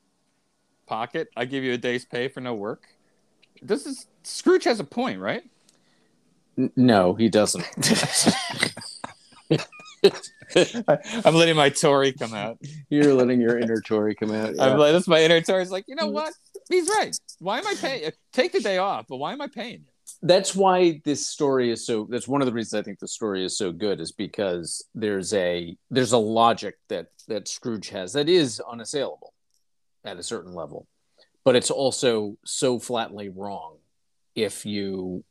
pocket, I give you a day's pay for no work. This is Scrooge has a point, right? N- no, he doesn't. I'm letting my Tory come out. You're letting your inner Tory come out. yeah. I'm like, that's my inner Tory. It's like, you know mm. what? He's right. Why am I paying? Take the day off, but why am I paying? that's why this story is so that's one of the reasons i think the story is so good is because there's a there's a logic that that scrooge has that is unassailable at a certain level but it's also so flatly wrong if you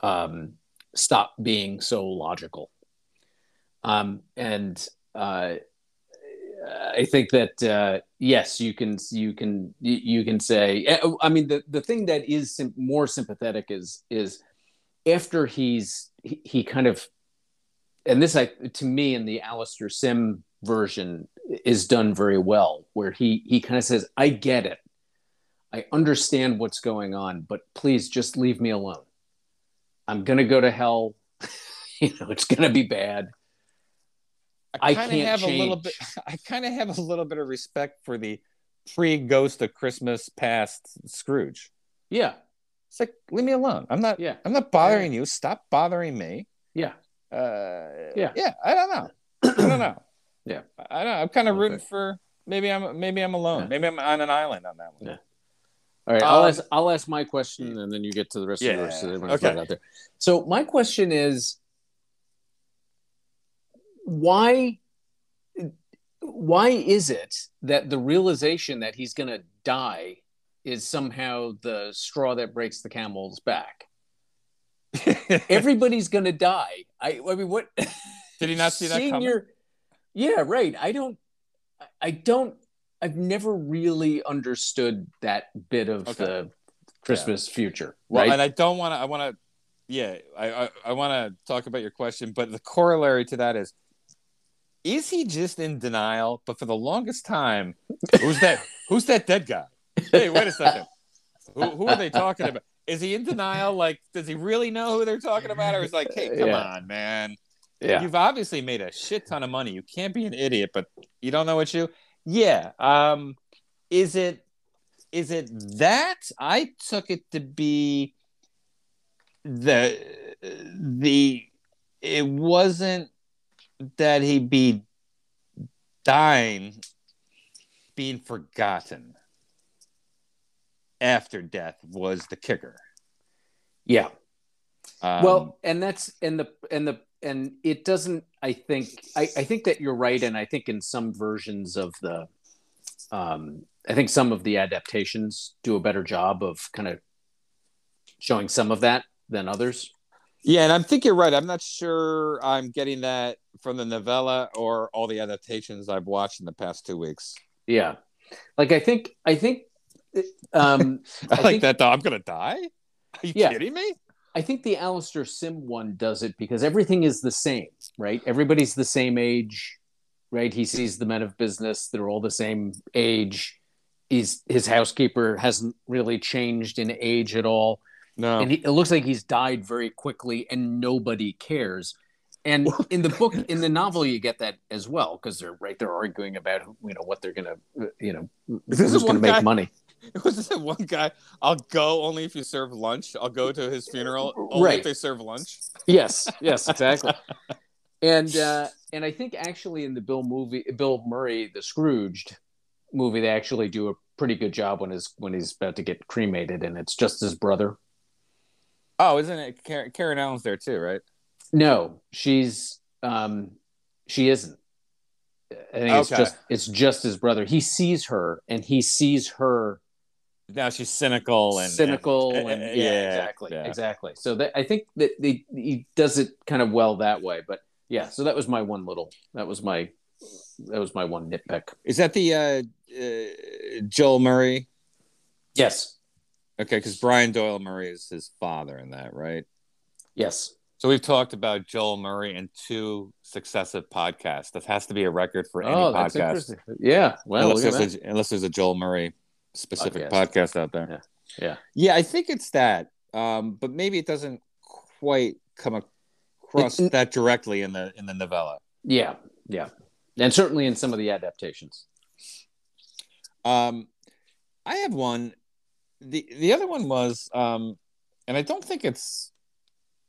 um stop being so logical um and uh I think that uh, yes, you can you can you can say. I mean, the the thing that is sim- more sympathetic is is after he's he, he, kind of, and this I to me in the Alastair Sim version is done very well, where he he kind of says, "I get it, I understand what's going on, but please just leave me alone. I'm gonna go to hell. you know, it's gonna be bad." I kind of have change. a little bit. I kind of have a little bit of respect for the pre-Ghost of Christmas Past Scrooge. Yeah, it's like leave me alone. I'm not. Yeah, I'm not bothering yeah. you. Stop bothering me. Yeah. Uh, yeah. Yeah. I don't know. I don't know. Yeah. I don't. Know. I'm kind of rooting for. Maybe I'm. Maybe I'm alone. Yeah. Maybe I'm on an island on that one. Yeah. All right, um, I'll ask. I'll ask my question, and then you get to the rest yeah, of yours. So okay. Out there. So my question is, why why is it that the realization that he's going to die is somehow the straw that breaks the camel's back everybody's going to die i i mean what did he not see that coming? Yeah right i don't i don't i've never really understood that bit of okay. the christmas yeah. future well right? and i don't want to i want to yeah i i, I want to talk about your question but the corollary to that is is he just in denial? But for the longest time, who's that? who's that dead guy? Hey, wait a second. Who, who are they talking about? Is he in denial? Like, does he really know who they're talking about? Or is like, hey, come yeah. on, man. Yeah. You've obviously made a shit ton of money. You can't be an idiot, but you don't know what you. Yeah. Um, is it is it that I took it to be the the it wasn't that he be dying, being forgotten after death was the kicker. Yeah. Um, well, and that's and the and the and it doesn't. I think I, I think that you're right, and I think in some versions of the, um, I think some of the adaptations do a better job of kind of showing some of that than others. Yeah, and I think you're right. I'm not sure I'm getting that from the novella or all the adaptations I've watched in the past two weeks. Yeah, like I think I think um, I, I like think, that though. I'm gonna die. Are you yeah, kidding me? I think the Alastair Sim one does it because everything is the same, right? Everybody's the same age, right? He sees the men of business; they're all the same age. He's his housekeeper hasn't really changed in age at all. No, and he, it looks like he's died very quickly, and nobody cares. And in the book, in the novel, you get that as well because they're right. They're arguing about you know what they're gonna you know this who's gonna make money. It was that one guy. I'll go only if you serve lunch. I'll go to his funeral only right. if they serve lunch. Yes, yes, exactly. and uh, and I think actually in the Bill movie, Bill Murray, the Scrooged movie, they actually do a pretty good job when his when he's about to get cremated, and it's just his brother Oh, isn't it Karen, Karen Allen's there too, right? No, she's um she isn't. I think okay. it's just it's just his brother. He sees her and he sees her now she's cynical and cynical and, and, and yeah, yeah, exactly yeah. exactly so that i think that he, he does it kind of well that way but yeah so that was my one little that was my that was my one nitpick is that the uh, uh joel murray yes Okay, because Brian Doyle Murray is his father in that, right? Yes. So we've talked about Joel Murray in two successive podcasts. That has to be a record for any oh, podcast. Yeah. Well, unless there's, a, unless there's, a, Joel Murray specific podcast, podcast out there. Yeah. Yeah. Yeah, I think it's that. Um, but maybe it doesn't quite come across it, that directly in the in the novella. Yeah. Yeah. And certainly in some of the adaptations. Um, I have one the the other one was, um, and I don't think it's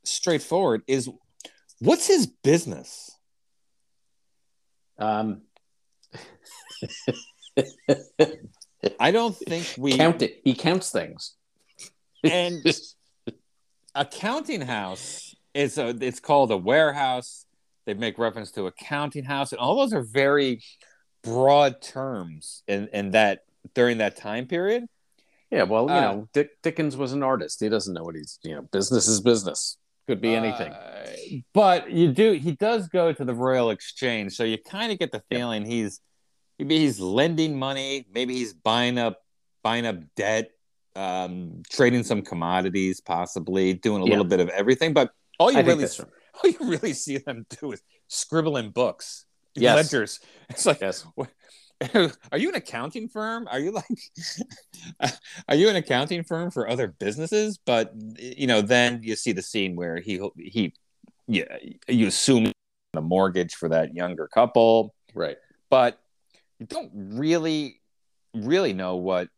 straightforward. Is what's his business? Um, I don't think we count it. He counts things. and accounting house is a, it's called a warehouse. They make reference to accounting house, and all those are very broad terms in, in that during that time period. Yeah, well, you Uh, know, Dick, Dickens was an artist. He doesn't know what he's, you know, business is business. Could be anything. Uh, but you do he does go to the Royal Exchange, so you kind of get the feeling he's maybe he's lending money, maybe he's buying up buying up debt, um, trading some commodities, possibly doing a Yeah. little bit of everything. But all you I really that's right. all you really see them do is scribble in books, Yes. ledgers. It's like Yes. are you an accounting firm? Are you like, are you an accounting firm for other businesses? But you know, then you see the scene where he he, yeah, you assume a mortgage for that younger couple, Right. but you don't really, really know what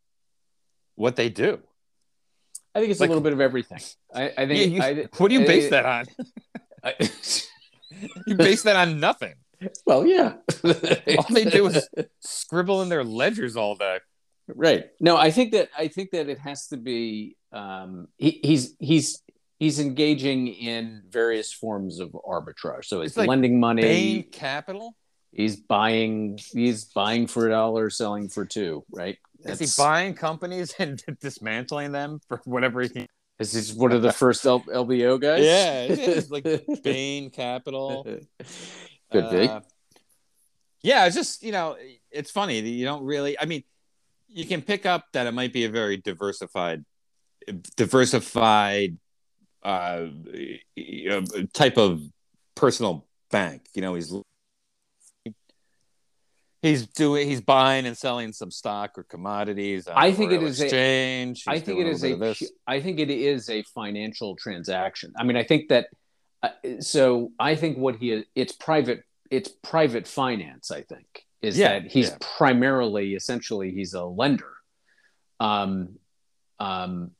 what they do. I think it's Like- a little bit of everything. I, I Yeah, think. you- I, what do you base I- that on? I- You base that on nothing. well, yeah. All they do is scribble in their ledgers all day. right. No, I think that I think that it has to be. Um, he, he's he's he's engaging in various forms of arbitrage. So he's It's like lending money. Bain Capital. He's buying. He's buying for a dollar, selling for two. Right. Is he buying companies and dismantling them for whatever he Is this one of the first L- LBO guys? Yeah, it is, like Bain Capital. Could be. Uh, yeah, it's just you know, it's funny that you don't really. I mean, you can pick up that it might be a very diversified, diversified uh, know, type of personal bank. You know, he's he's doing he's buying and selling some stock or commodities. on I think it is a- exchange. I think it is a. bit of this. I think it is a financial transaction. I mean, I think that. Uh, so I think what he it's private. It's private finance. I think is Yeah, that he's yeah. primarily, essentially, he's a lender. Um, um,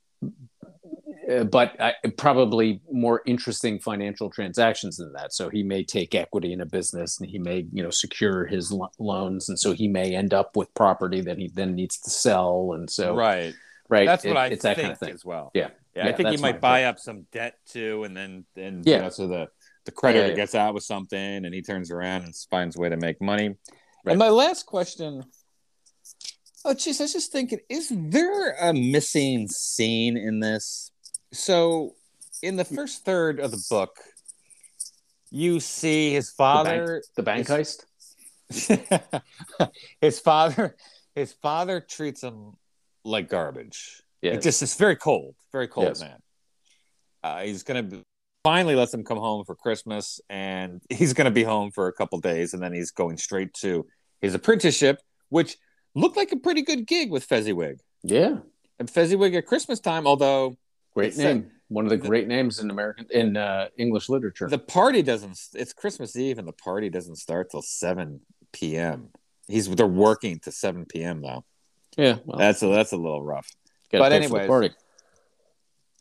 uh, but I, probably more interesting financial transactions than that. So he may take equity in a business, and he may, you know, secure his lo- loans, and so he may end up with property that he then needs to sell, and so right. right, That's it- what I it's think that kind of thing. as well. Yeah. Yeah, I think he might my buy up some debt too, and then then Yeah. you know, so the the creditor Yeah, yeah. gets out with something, and he turns around and finds a way to make money. Right. And my last question. Oh, geez, I was just thinking: Is there a missing scene in this? So, in the first third of the book, you see his father. The bank is- heist. his father, his father treats him like garbage. Yeah, It just it's very cold, very cold Yes. man. Uh, he's gonna be, finally lets him come home for Christmas, and he's gonna be home for a couple days, and then he's going straight to his apprenticeship, which looked like a pretty good gig with Fezziwig. yeah, And Fezziwig at Christmas time, although great name. One of the the- great names in American in uh, English literature. the party doesn't. It's Christmas Eve, and the party doesn't start till seven p.m. He's they're working to seven p.m. though. yeah, well, That's a that's a little rough. but for the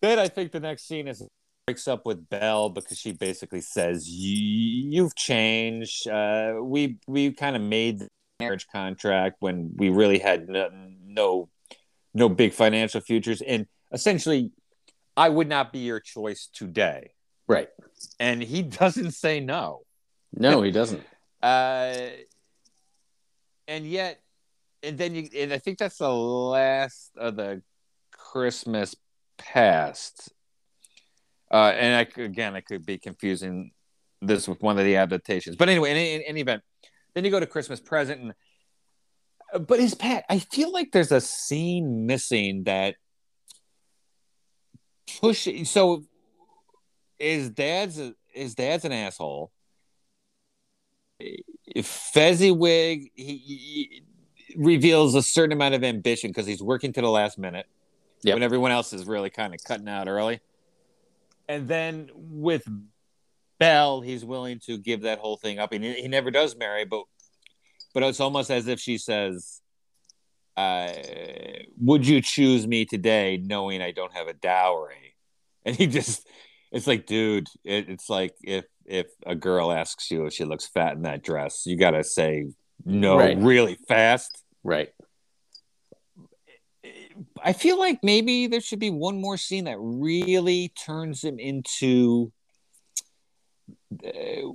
Then I think the next scene is breaks up with Belle because she basically says, "You've changed. Uh, we we kind of made the marriage contract when we really had no, no no big financial futures, and essentially, I would not be your choice today." Right? And he doesn't say no. No, he doesn't. Uh, and yet, and then you, and I think that's the last of the Christmas past. Uh, and I again, I could be confusing this with one of the adaptations, but anyway, in, in, in any event, then you go to Christmas present, and uh, but his Pat, I feel like there's a scene missing that push. So his dad's his dad's an asshole. Fezziwig he, he reveals a certain amount of ambition because he's working to the last minute Yep. when everyone else is really kind of cutting out early. And then with Belle, he's willing to give that whole thing up. And he, he never does marry, but but it's almost as if she says, uh, would you choose me today knowing I don't have a dowry? And he just, it's like, dude, it, it's like if if a girl asks you if she looks fat in that dress, you gotta say no Right. really fast. Right. I feel like maybe there should be one more scene that really turns him into uh,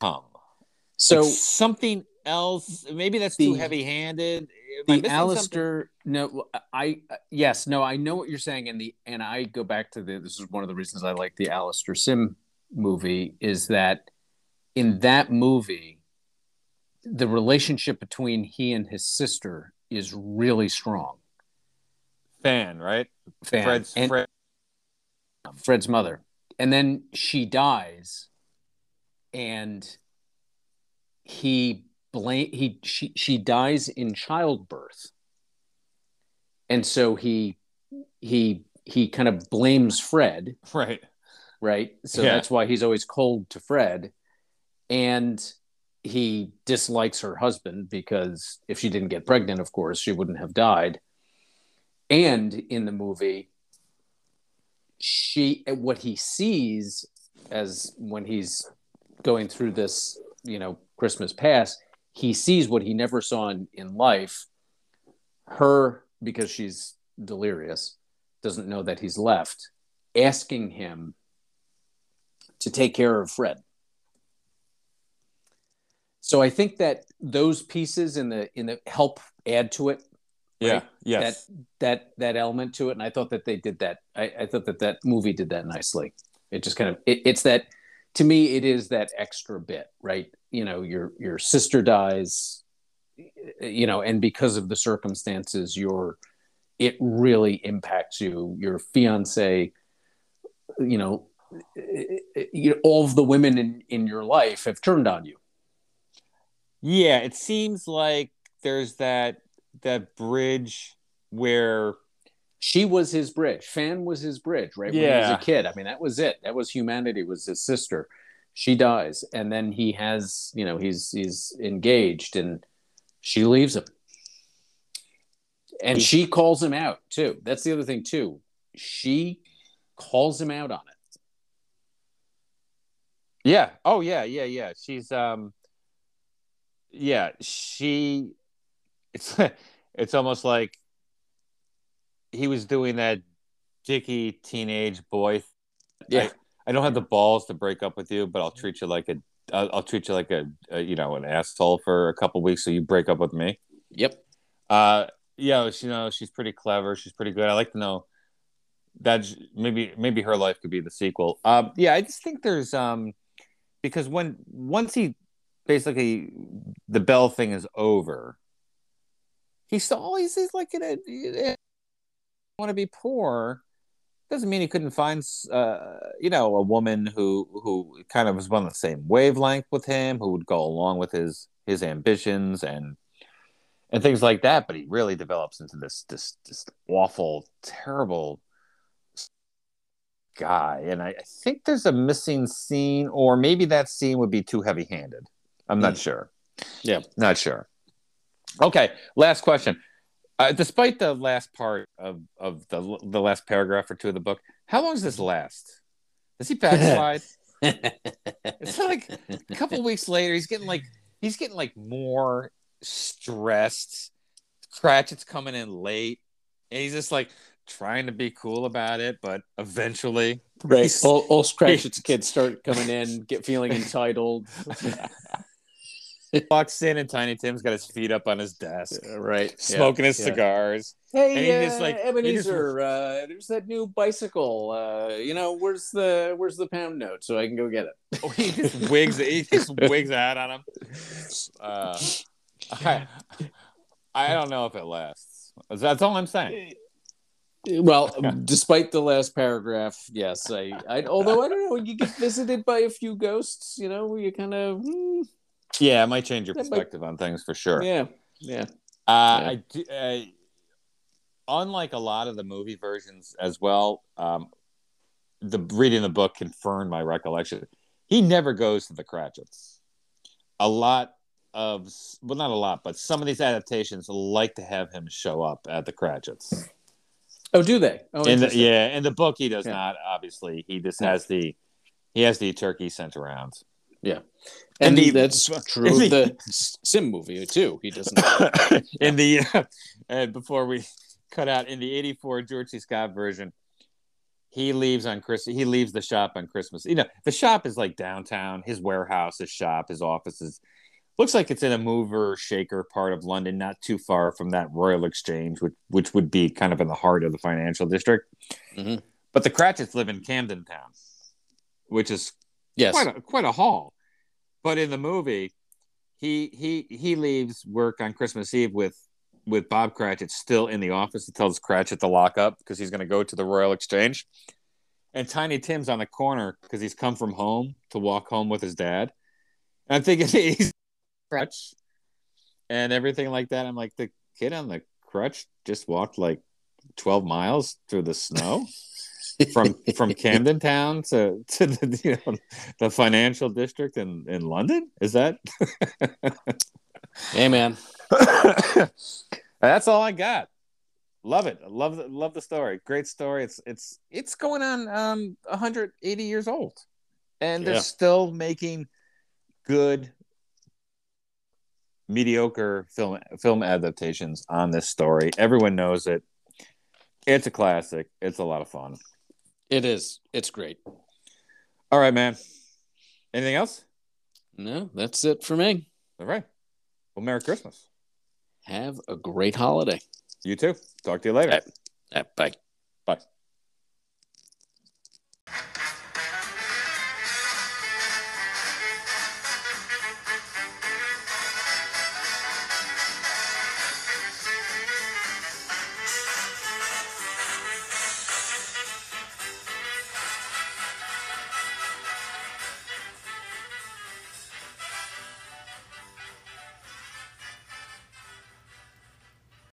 Tom. So Like something else. Maybe that's The- too heavy-handed. Am the missing something? Alistair, no, I uh, yes, no, I know what you're saying, and the and I go back to the. This is one of the reasons I like the Alastair Sim movie is that in that movie, the relationship between he and his sister is really strong. fan, right? Fan. Fred's and Fred. Fred's mother, and then she dies, and he blame he she she dies in childbirth, and so he he he kind of blames Fred, Right. right? So Yeah. that's why he's always cold to Fred, and he dislikes her husband because if she didn't get pregnant, of course, she wouldn't have died. And in the movie, she what he sees as when he's going through this, you know, Christmas past, he sees what he never saw in, in life. Her, because she's delirious, doesn't know that he's left, asking him to take care of Fred. So I think that those pieces in the in the help add to it Yeah. Right. Yes. that that that element to it and i thought that they did that i, I thought that that movie did that nicely it just kind of it, it's that to me it is that extra bit right? You know your your sister dies you know and because of the circumstances your it really impacts you. Your fiance you know all of the women in in your life have turned on you. Yeah, it seems like there's that that bridge where she was his bridge. Fan was his bridge, right? When he was a kid. I mean, that was it. That was humanity. Was his sister. She dies, and then he has, you know, he's he's engaged, and she leaves him, and she calls him out too. That's the other thing too. She calls him out on it. Yeah. Oh yeah, yeah, yeah. She's um yeah, she it's it's almost like he was doing that dicky teenage boy Yeah. I don't have the balls to break up with you, but I'll treat you like a I'll, I'll treat you like a, a you know an asshole for a couple weeks so you break up with me. Yep. Uh, yeah, she, you know, she's pretty clever. She's pretty good. I like to know that maybe maybe her life could be the sequel. Um, yeah, I just think there's um because when once he basically the Belle thing is over, he's still always he's like in a want to be poor. Doesn't mean he couldn't find uh you know a woman who who kind of was on the same wavelength with him, who would go along with his his ambitions and and things like that. But he really develops into this this this awful, terrible guy. And I, I think there's a missing scene, or maybe that scene would be too heavy handed. I'm not Mm. sure. Yeah. Not sure. Okay, last question. Uh, despite the last part of, of the the last paragraph or two of the book, how long does this last? Does he backslide? it's like a couple weeks later, he's getting like he's getting like more stressed. Cratchit's coming in late, and he's just like trying to be cool about it, but eventually, Right. All, all Scratchit's kids start coming in, get feeling entitled. walks in and Tiny Tim's got his feet up on his desk, right. smoking his yeah. cigars. Hey, And he uh, just, like- Ebenezer, uh, there's that new bicycle. Uh, you know, where's the where's the pound note so I can go get it? Oh, he just wigs he just wigs out on him. Uh, I, I don't know if it lasts. That's all I'm saying. Well, despite the last paragraph, yes, I, I. Although I don't know, you get visited by a few ghosts. You know, you kind of, hmm, Yeah, it might change your That might- perspective on things for sure. yeah, yeah. Uh, Yeah. I do, uh, unlike a lot of the movie versions as well, um, the reading the book confirmed my recollection. He never goes to the Cratchits. A lot of well, not a lot, but some of these adaptations like to have him show up at the Cratchits. Oh, do they? Oh, in the, yeah, in the book he does Yeah. not. Obviously, he just has the he has the turkey sent around. Yeah. And And the- that's true the- the Sim movie too. He doesn't. in the and before we cut out in the 84 George C. Scott version he leaves on Chris he leaves the shop on Christmas you know the shop is like downtown his warehouse his shop his offices looks like it's in a mover shaker part of London not too far from that Royal Exchange which which would be kind of in the heart of the financial district Mhm. but the Cratchits live in Camden Town which is Yes. quite a, quite a haul. But in the movie, he he he leaves work on Christmas Eve with with Bob Cratchit still in the office. He tells Cratchit to lock up because he's going to go to the Royal Exchange. And Tiny Tim's on the corner because he's come from home to walk home with his dad. And I'm thinking he's crutch and everything like that. I'm like the kid on the crutch just walked like 12 miles through the snow from from Camden Town to to the you know the financial district in in London. Is that? hey man. That's all I got. Love it. Love the, love the story. Great story. It's it's it's going on um 180 years old, and they're still making good mediocre film film adaptations on this story. Everyone knows it. It's a classic. It's a lot of fun. It is. It's great. All right, man. Anything else? No, that's it for me. All right. Well, Merry Christmas. Have a great holiday. You too. Talk to you later. Bye. Bye.